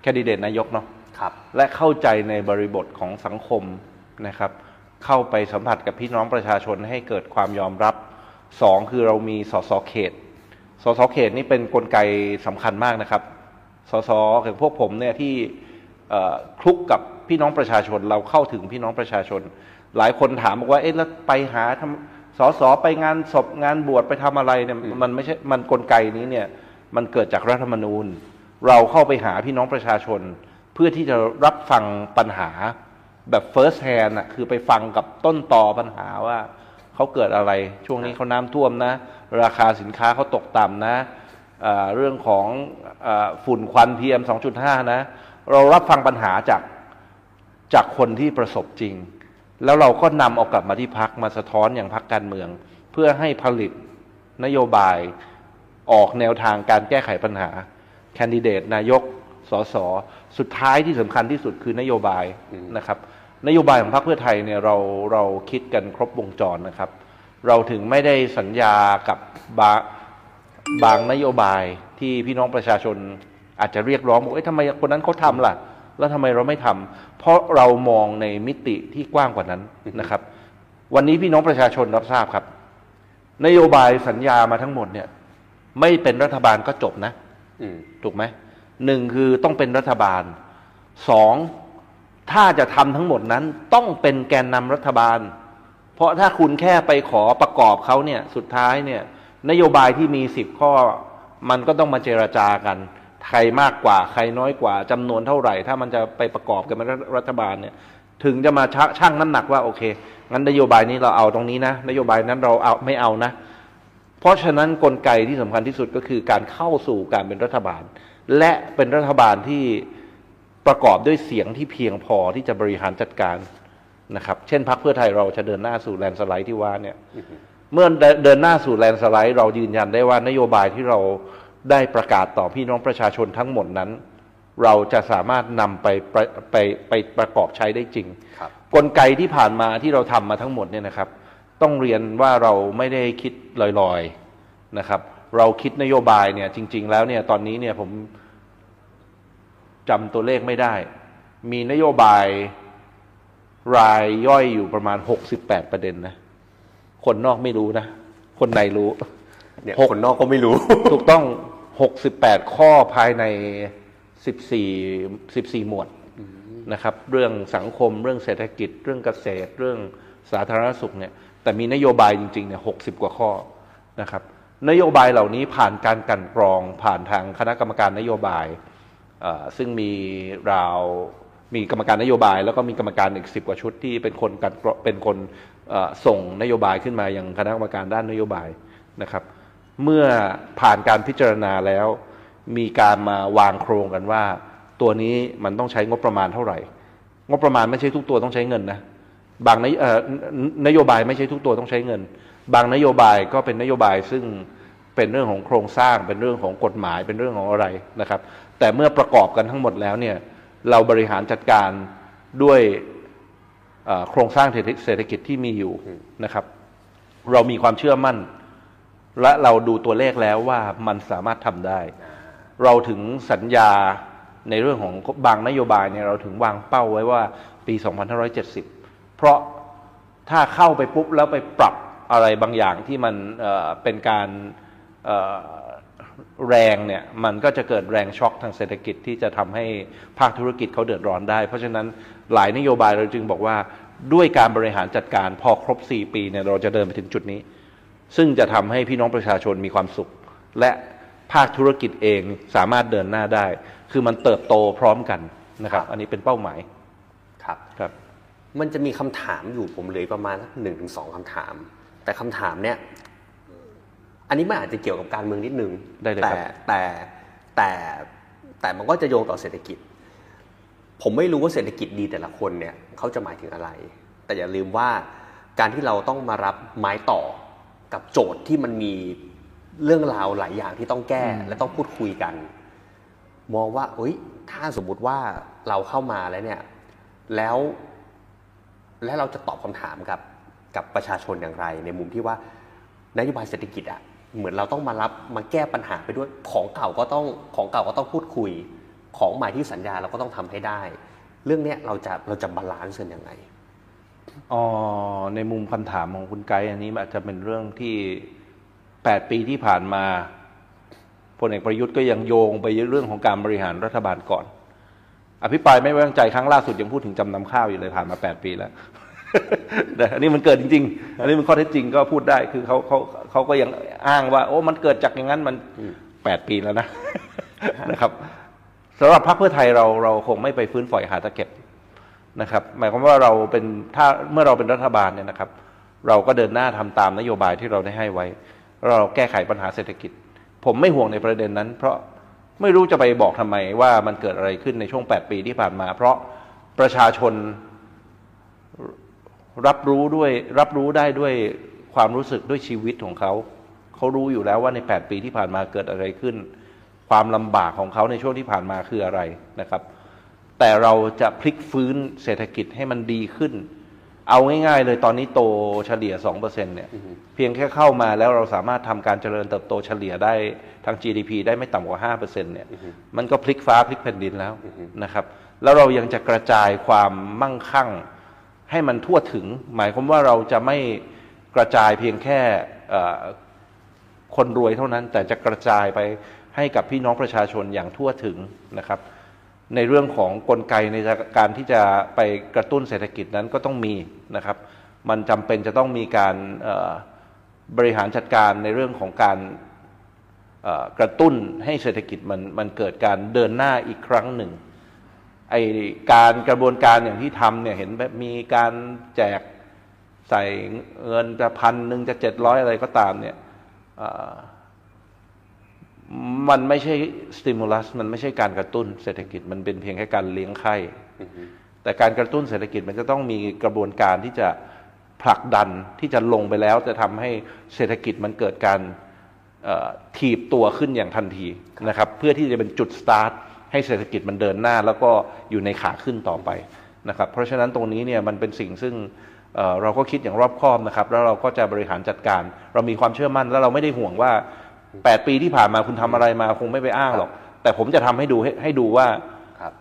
แคนดิเดตนายกเนาะครับและเข้าใจในบริบทของสังคมนะครับ เข้าไปสัมผัสกับพี่น้องประชาชนให้เกิดความยอมรับสองคือเรามีสสเขต สสเขตนี่เป็นนกลไกสำคัญมากนะครับ สสของพวกผมเนี่ยที่เอ่อ คลุกกับพี่น้องประชาชน เราเข้าถึงพี่น้องประชาชน หลายคนถามบอกว่าเอ๊ะแล้วไปหาทำสสไปงานศพงานบวชไปทำอะไรเนี่ยมันไม่ใช่มันกลไกนี้เนี่ยมันเกิดจากรัฐธรรมนูญ เราเข้าไปหาพี่น้องประชาชน เพื่อที่จะรับฟังปัญหาแบบ first hand อะคือไปฟังกับต้นตอปัญหาว่าเขาเกิดอะไรช่วงนี้เขาน้ำท่วมนะ ราคาสินค้าเขาตกต่ำนะเอ่อเรื่องของเออฝุ่นควัน PM 2.5 นะ เรารับฟังปัญหาจากจากคนที่ประสบจริง แล้วเราก็นำเอากลับมาที่พักมาสะท้อนอย่างพักการเมือง เพื่อให้ผลิตนโยบายออกแนวทางการแก้ไขปัญหา แคนดิเดตนายกสสสุดท้ายที่สำคัญที่สุดคือนโยบายนะครับ นโยบายของพรรคเพื่อไทยเนี่ยเราเราคิดกันครบวงจรนะครับ เราถึงไม่ได้สัญญากับบางบางนโยบายที่พี่น้องประชาชน อาจจะเรียกร้องบอกเอ้ยทำไมคนนั้นเขาทำล่ะ แล้วทำไมเราไม่ทำเพราะเรามองในมิติที่กว้างกว่านั้นนะครับ วันนี้พี่น้องประชาชนรับทราบครับ นโยบายสัญญามาทั้งหมดเนี่ย ไม่เป็นรัฐบาลก็จบนะอืมถูกไหมหนึ่งคือต้องเป็นรัฐบาลสองถ้าจะทำทั้งหมดนั้นต้องเป็นแกนนำรัฐบาล เพราะถ้าคุณแค่ไปขอประกอบเขาเนี่ย สุดท้ายเนี่ย นโยบายที่มีสิบข้อ มันก็ต้องมาเจรจากัน ใครมากกว่าใครน้อยกว่าจำนวนเท่าไหร่ ถ้ามันจะไปประกอบกันเป็นรัฐบาลเนี่ย ถึงจะมาชะชั่งน้ำหนักว่าโอเคงั้นนโยบายนี้เราเอาตรงนี้นะ นโยบายนั้นเราเอาไม่เอานะ เพราะฉะนั้นกลไกที่สำคัญที่สุดก็คือการเข้าสู่การเป็นรัฐบาล และเป็นรัฐบาลที่ประกอบด้วยเสียงที่เพียงพอที่จะบริหารจัดการนะครับ เช่นพรรคเพื่อไทยเราจะเดินหน้าสู่แลนด์สไลด์ที่ว่าเนี่ย เมื่อเดินหน้าสู่แลนด์สไลด์เรายืนยันได้ว่านโยบายที่เรา ได้ประกาศต่อพี่น้องประชาชนทั้งหมดนั้น เราจะสามารถนำไปไปไปไปประกอบใช้ได้จริงครับกลไกที่ผ่านมาที่เราทำมาทั้งหมดเนี่ยนะครับ ต้องเรียนว่าเราไม่ได้คิดลอยๆนะครับ เราคิดนโยบายเนี่ยจริง ๆ แล้วเนี่ยตอนนี้เนี่ยผมจำตัวเลขไม่ได้ มีนโยบายรายย่อยอยู่ประมาณ68ประเด็นนะ คนนอกไม่รู้นะ คนในรู้เนี่ยหกคนนอกก็ไม่รู้ ถูกต้อง 68 ข้อภายใน 14 14 หมวดนะครับ เรื่องสังคมเรื่องเศรษฐกิจ เรื่องเกษตร เรื่องสาธารณสุขเนี่ย แต่มีนโยบายจริงๆเนี่ย60กว่าข้อนะครับ นโยบายเหล่านี้ผ่านการกลันกรองผ่านทางคณะกรรมการนโยบายเอ่อซึ่งมีราวมีกรรมการนโยบาย แล้วก็มีกรรมการอีกสิบกว่าชุดที่เป็นคนกันกรองเป็นคนเอ่อส่งนโยบายขึ้นมายังคณะกรรมการด้านนโยบายนะครับ เมื่อผ่านการพิจารณาแล้ว มีการมาวางโครงกันว่า ตัวนี้มันต้องใช้งบประมาณเท่าไหร่ งบประมาณไม่ใช่ทุกตัวต้องใช้เงินนะบางนโยเอ่อนโยบายไม่ใช่ทุกตัวต้องใช้เงิน บางนโยบายก็เป็นนโยบายซึ่งเป็นเรื่องของโครงสร้าง เป็นเรื่องของกฎหมาย เป็นเรื่องของอะไรนะครับ แต่เมื่อประกอบกันทั้งหมดแล้วเนี่ยเราบริหารจัดการด้วยโครงสร้างเศรษฐกิจที่มีอยู่นะครับ เรามีความเชื่อมั่น และเราดูตัวเลขแล้วว่ามันสามารถทำได้ เราถึงสัญญาในเรื่องของบางนโยบายเนี่ยเราถึงวางเป้าไว้ว่าปี 2570 เพราะถ้าเข้าไปปุ๊บแล้วไปปรับอะไรบางอย่างที่มันเเป็นการแรงเนี่ยมันก็จะเกิดแรงช็อคทางเศรษฐกิจที่จะทำให้ภาคธุรกิจเขาเดือดร้อนได้ เพราะฉะนั้นหลายนโยบายเราจึงบอกว่าด้วยการบริหารจัดการพอครบ 4 ปีเนี่ยเราจะเดินไปถึงจุดนี้ ซึ่งจะทำให้พี่น้องประชาชนมีความสุข และภาคธุรกิจเองสามารถเดินหน้าได้ คือมันเติบโตพร้อมกันนะครับ อันนี้เป็นเป้าหมายครับครับ มันจะมีคำถามอยู่ผมเหลือประมาณหนึ่งถึงสองคำถาม แต่คำถามเนี่ย อันนี้มันอาจจะเกี่ยวกับการเมืองนิดนึงได้เลยแต่ครับแต่แต่แต่มันก็จะโยงต่อเศรษฐกิจ ผมไม่รู้ว่าเศรษฐกิจดีแต่ละคนเนี่ยเขาจะหมายถึงอะไร แต่อย่าลืมว่าการที่เราต้องมารับไม้ต่อ กับโจทย์ที่มันมีเรื่องราวหลายอย่างที่ต้องแก้ และต้องพูดคุยกัน มองว่าเอ้ยถ้าสมมุติว่าเราเข้ามาแล้วเนี่ย แล้ว และเราจะตอบคำถามกับกับประชาชนอย่างไร ในมุมที่ว่านโยบายเศรษฐกิจอะเหมือนเราต้องมารับมาแก้ปัญหาไปด้วยของเก่าก็ต้องของเก่าก็ต้องพูดคุย ของใหม่ที่สัญญาเราก็ต้องทำให้ได้ เรื่องเนี้ยเราจะเราจะ balance กันยังไง อ๋อในมุมคำถามของคุณไกด์อันนี้มันอาจจะเป็นเรื่องที่8ปีที่ผ่านมาพลเอกประยุทธ์ก็ยังโยงไปเรื่องของการบริหารรัฐบาลก่อน อภิปรายไม่ไว้วางใจครั้งล่าสุดยังพูดถึงจำนำข้าวอยู่เลยผ่านมา8ปีแล้วแต่อันนี้มันเกิดจริง ๆ อันนี้มันข้อเท็จจริงก็พูดได้คือเขาเขาเขาก็ยังอ้างว่า โอ้มันเกิดจากอย่างนั้นมันแปดปีแล้วนะนะครับสำหรับพรรคเพื่อไทยเราเราคงไม่ไปฟื้นฝอยหาตะเก็บ นะครับ หมายความว่าเราเป็นถ้าเมื่อเราเป็นรัฐบาลเนี่ยนะครับ เราก็เดินหน้าทำตามนโยบายที่เราได้ให้ไว้ เราแก้ไขปัญหาเศรษฐกิจ ผมไม่ห่วงในประเด็นนั้น เพราะไม่รู้จะไปบอกทำไมว่ามันเกิดอะไรขึ้นในช่วง 8 ปีที่ผ่านมา เพราะประชาชนรับรู้ด้วยรับรู้ได้ด้วยความรู้สึกด้วยชีวิตของเขา เขารู้อยู่แล้วว่าใน 8 ปีที่ผ่านมาเกิดอะไรขึ้น ความลำบากของเขาในช่วงที่ผ่านมาคืออะไรนะครับ แต่เราจะพลิกฟื้นเศรษฐกิจให้มันดีขึ้น เอาง่ายๆเลยตอนนี้โตเฉลี่ย2%เนี่ยเพียงแค่เข้ามาแล้วเราสามารถทำการเจริญเติบโตเฉลี่ยได้ทาง GDP ได้ไม่ต่ำกว่า5%เนี่ยมันก็พลิกฟ้าพลิกแผ่นดินแล้วนะครับ แล้วเรายังจะกระจายความมั่งคั่งให้มันทั่วถึง หมายความว่าเราจะไม่กระจายเพียงแค่เอ่อคนรวยเท่านั้น แต่จะกระจายไปให้กับพี่น้องประชาชนอย่างทั่วถึงนะครับ ในเรื่องของกลไกในการที่จะไปกระตุ้นเศรษฐกิจนั้นก็ต้องมีนะครับ มันจำเป็นจะต้องมีการบริหารจัดการในเรื่องของการกระตุ้นให้เศรษฐกิจมันมันเกิดการเดินหน้าอีกครั้งหนึ่งไอการกระบวนการอย่างที่ทำเนี่ยเห็นแบบมีการแจกใส่เงินจะพันหนึ่งจะเจ็ดร้อยอะไรก็ตามเนี่ย มันไม่ใช่สติมูลัสมันไม่ใช่การกระตุ้นเศรษฐกิจมันเป็นเพียงแค่การเลี้ยงไข้แต่แต่การกระตุ้นเศรษฐกิจมันจะต้องมีกระบวนการที่จะผลักดันที่จะลงไปแล้ว จะทำให้เศรษฐกิจมันเกิดการเอ่อถีบตัวขึ้นอย่างทันทีนะครับ เพื่อที่จะเป็นจุดสตาร์ทให้เศรษฐกิจมันเดินหน้า แล้วก็อยู่ในขาขึ้นต่อไปนะครับ เพราะฉะนั้นตรงนี้เนี่ยมันเป็นสิ่งซึ่งเอ่อเราก็คิดอย่างรอบคอบนะครับ แล้วเราก็จะบริหารจัดการ เรามีความเชื่อมั่นแล้วเราไม่ได้ห่วงว่า 8ปีที่ผ่านมาคุณทำอะไรมาคงไม่ไปอ้างหรอก แต่ผมจะทำให้ดูให้ให้ดูว่าครับ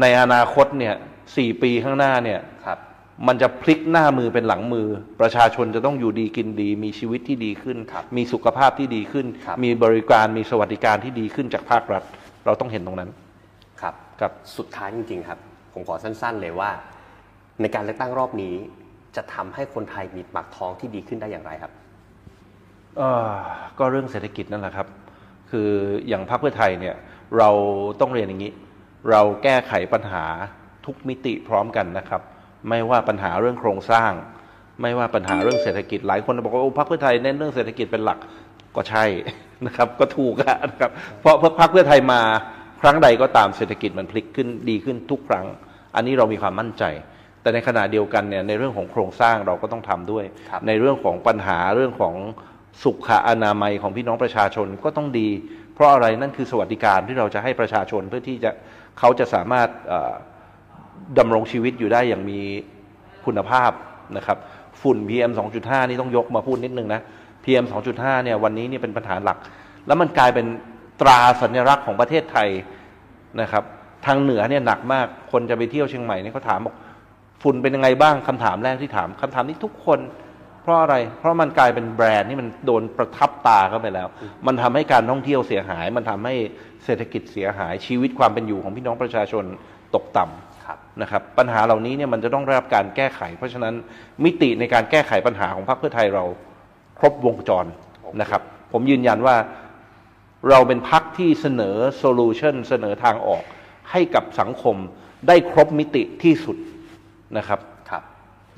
ในอนาคตเนี่ยสี่ปีข้างหน้าเนี่ยครับ มันจะพลิกหน้ามือเป็นหลังมือ ประชาชนจะต้องอยู่ดีกินดี มีชีวิตที่ดีขึ้นครับมีสุขภาพที่ดีขึ้นครับมีบริการมีสวัสดิการที่ดีขึ้นจากภาครัฐ เราต้องเห็นตรงนั้นครับครับสุดท้ายจริง ๆ ครับ ผมขอสั้น ๆ เลยว่า ในการเลือกตั้งรอบนี้ จะทำให้คนไทยมีปากท้องที่ดีขึ้นได้อย่างไรครับเอ่อ ก็เรื่องเศรษฐกิจนั่นแหละครับ คืออย่างพรรคเพื่อไทยเนี่ยเราต้องเรียนอย่างนี้ เราแก้ไขปัญหาทุกมิติพร้อมกันนะครับ ไม่ว่าปัญหาเรื่องโครงสร้าง ไม่ว่าปัญหาเรื่องเศรษฐกิจหลายคนบอกว่าโอ้พรรคเพื่อไทยเน้นเรื่องเศรษฐกิจเป็นหลักก็ใช่นะครับ ก็ถูกอะนะครับ เพราะพรรคเพื่อไทยมาครั้งใดก็ตามเศรษฐกิจมันพลิกขึ้นดีขึ้นทุกครั้ง อันนี้เรามีความมั่นใจ แต่ในขณะเดียวกันเนี่ยในเรื่องของโครงสร้างเราก็ต้องทำด้วยครับในเรื่องของปัญหาเรื่องของ สุขอนามัยของพี่น้องประชาชนก็ต้องดี เพราะอะไรนั่นคือสวัสดิการที่เราจะให้ประชาชนเพื่อที่จะเขาจะสามารถดำรงชีวิตอยู่ได้อย่างมีคุณภาพนะครับฝุ่น PM 2.5 นี่ต้องยกมาพูดนิดนึงนะ PM 2.5 เนี่ยวันนี้เนี่ยเป็นปัญหาหลัก แล้วมันกลายเป็นตราสัญลักษณ์ของประเทศไทยนะครับทางเหนือเนี่ยหนักมากคนจะไปเที่ยวเชียงใหม่เนี่ยเขาถามบอกฝุ่นเป็นยังไงบ้างคำถามแรกที่ถามคำถามนี้ทุกคน เพราะอะไร เพราะมันกลายเป็นแบรนด์ที่มันโดนประทับตาเข้าไปแล้ว มันทำให้การท่องเที่ยวเสียหาย มันทำให้เศรษฐกิจเสียหายชีวิตความเป็นอยู่ของพี่น้องประชาชนตกต่ำครับนะครับปัญหาเหล่านี้เนี่ยมันจะต้องได้รับการแก้ไข เพราะฉะนั้นมิติในการแก้ไขปัญหาของพรรคเพื่อไทยเราครบวงจรนะครับ ผมยืนยันว่าเราเป็นพรรคที่เสนอโซลูชันเสนอทางออกให้กับสังคมได้ครบมิติที่สุดนะครับครับ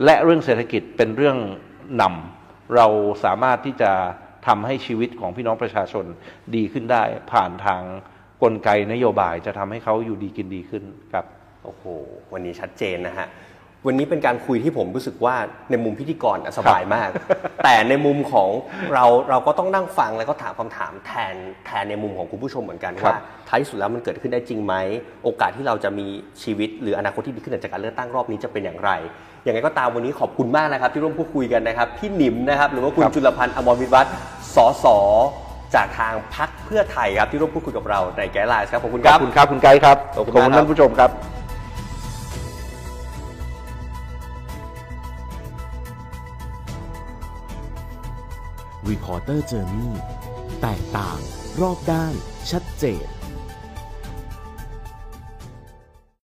และเรื่องเศรษฐกิจเป็นเรื่อง นำเราสามารถที่จะทำให้ชีวิตของพี่น้องประชาชนดีขึ้นได้ ผ่านทางกลไกนโยบายจะทำให้เขาอยู่ดีกินดีขึ้นครับโอ้โหวันนี้ชัดเจนนะฮะวันนี้เป็นการคุยที่ผมรู้สึกว่าในมุมพิธีกรอะสบายมาก แต่ในมุมของเราเราก็ต้องนั่งฟังแล้วก็ถามคำถามแทนแทนในมุมของคุณผู้ชมเหมือนกันครับว่าท้ายที่สุดแล้วมันเกิดขึ้นได้จริงไหม โอกาสที่เราจะมีชีวิตหรืออนาคตที่ดีขึ้นจากการเลือกตั้งรอบนี้จะเป็นอย่างไร อย่างไรก็ตามวันนี้ขอบคุณมากนะครับ ที่ร่วมพูดคุยกันนะครับ พี่หนิมนะครับ หรือว่าคุณครับจุลพันธ์อมรวิวัฒน์สสจากทางพรรคเพื่อไทยครับที่ร่วมพูดคุยกับเราในแกลไลน์ครับขอบคุณคขรัอบบคุณครับคุณไกด์ครับขอบคุณมากครับท่านผู้ชมครับ Reporter Journey แตกต่าง รอบด้าน ชัดเจน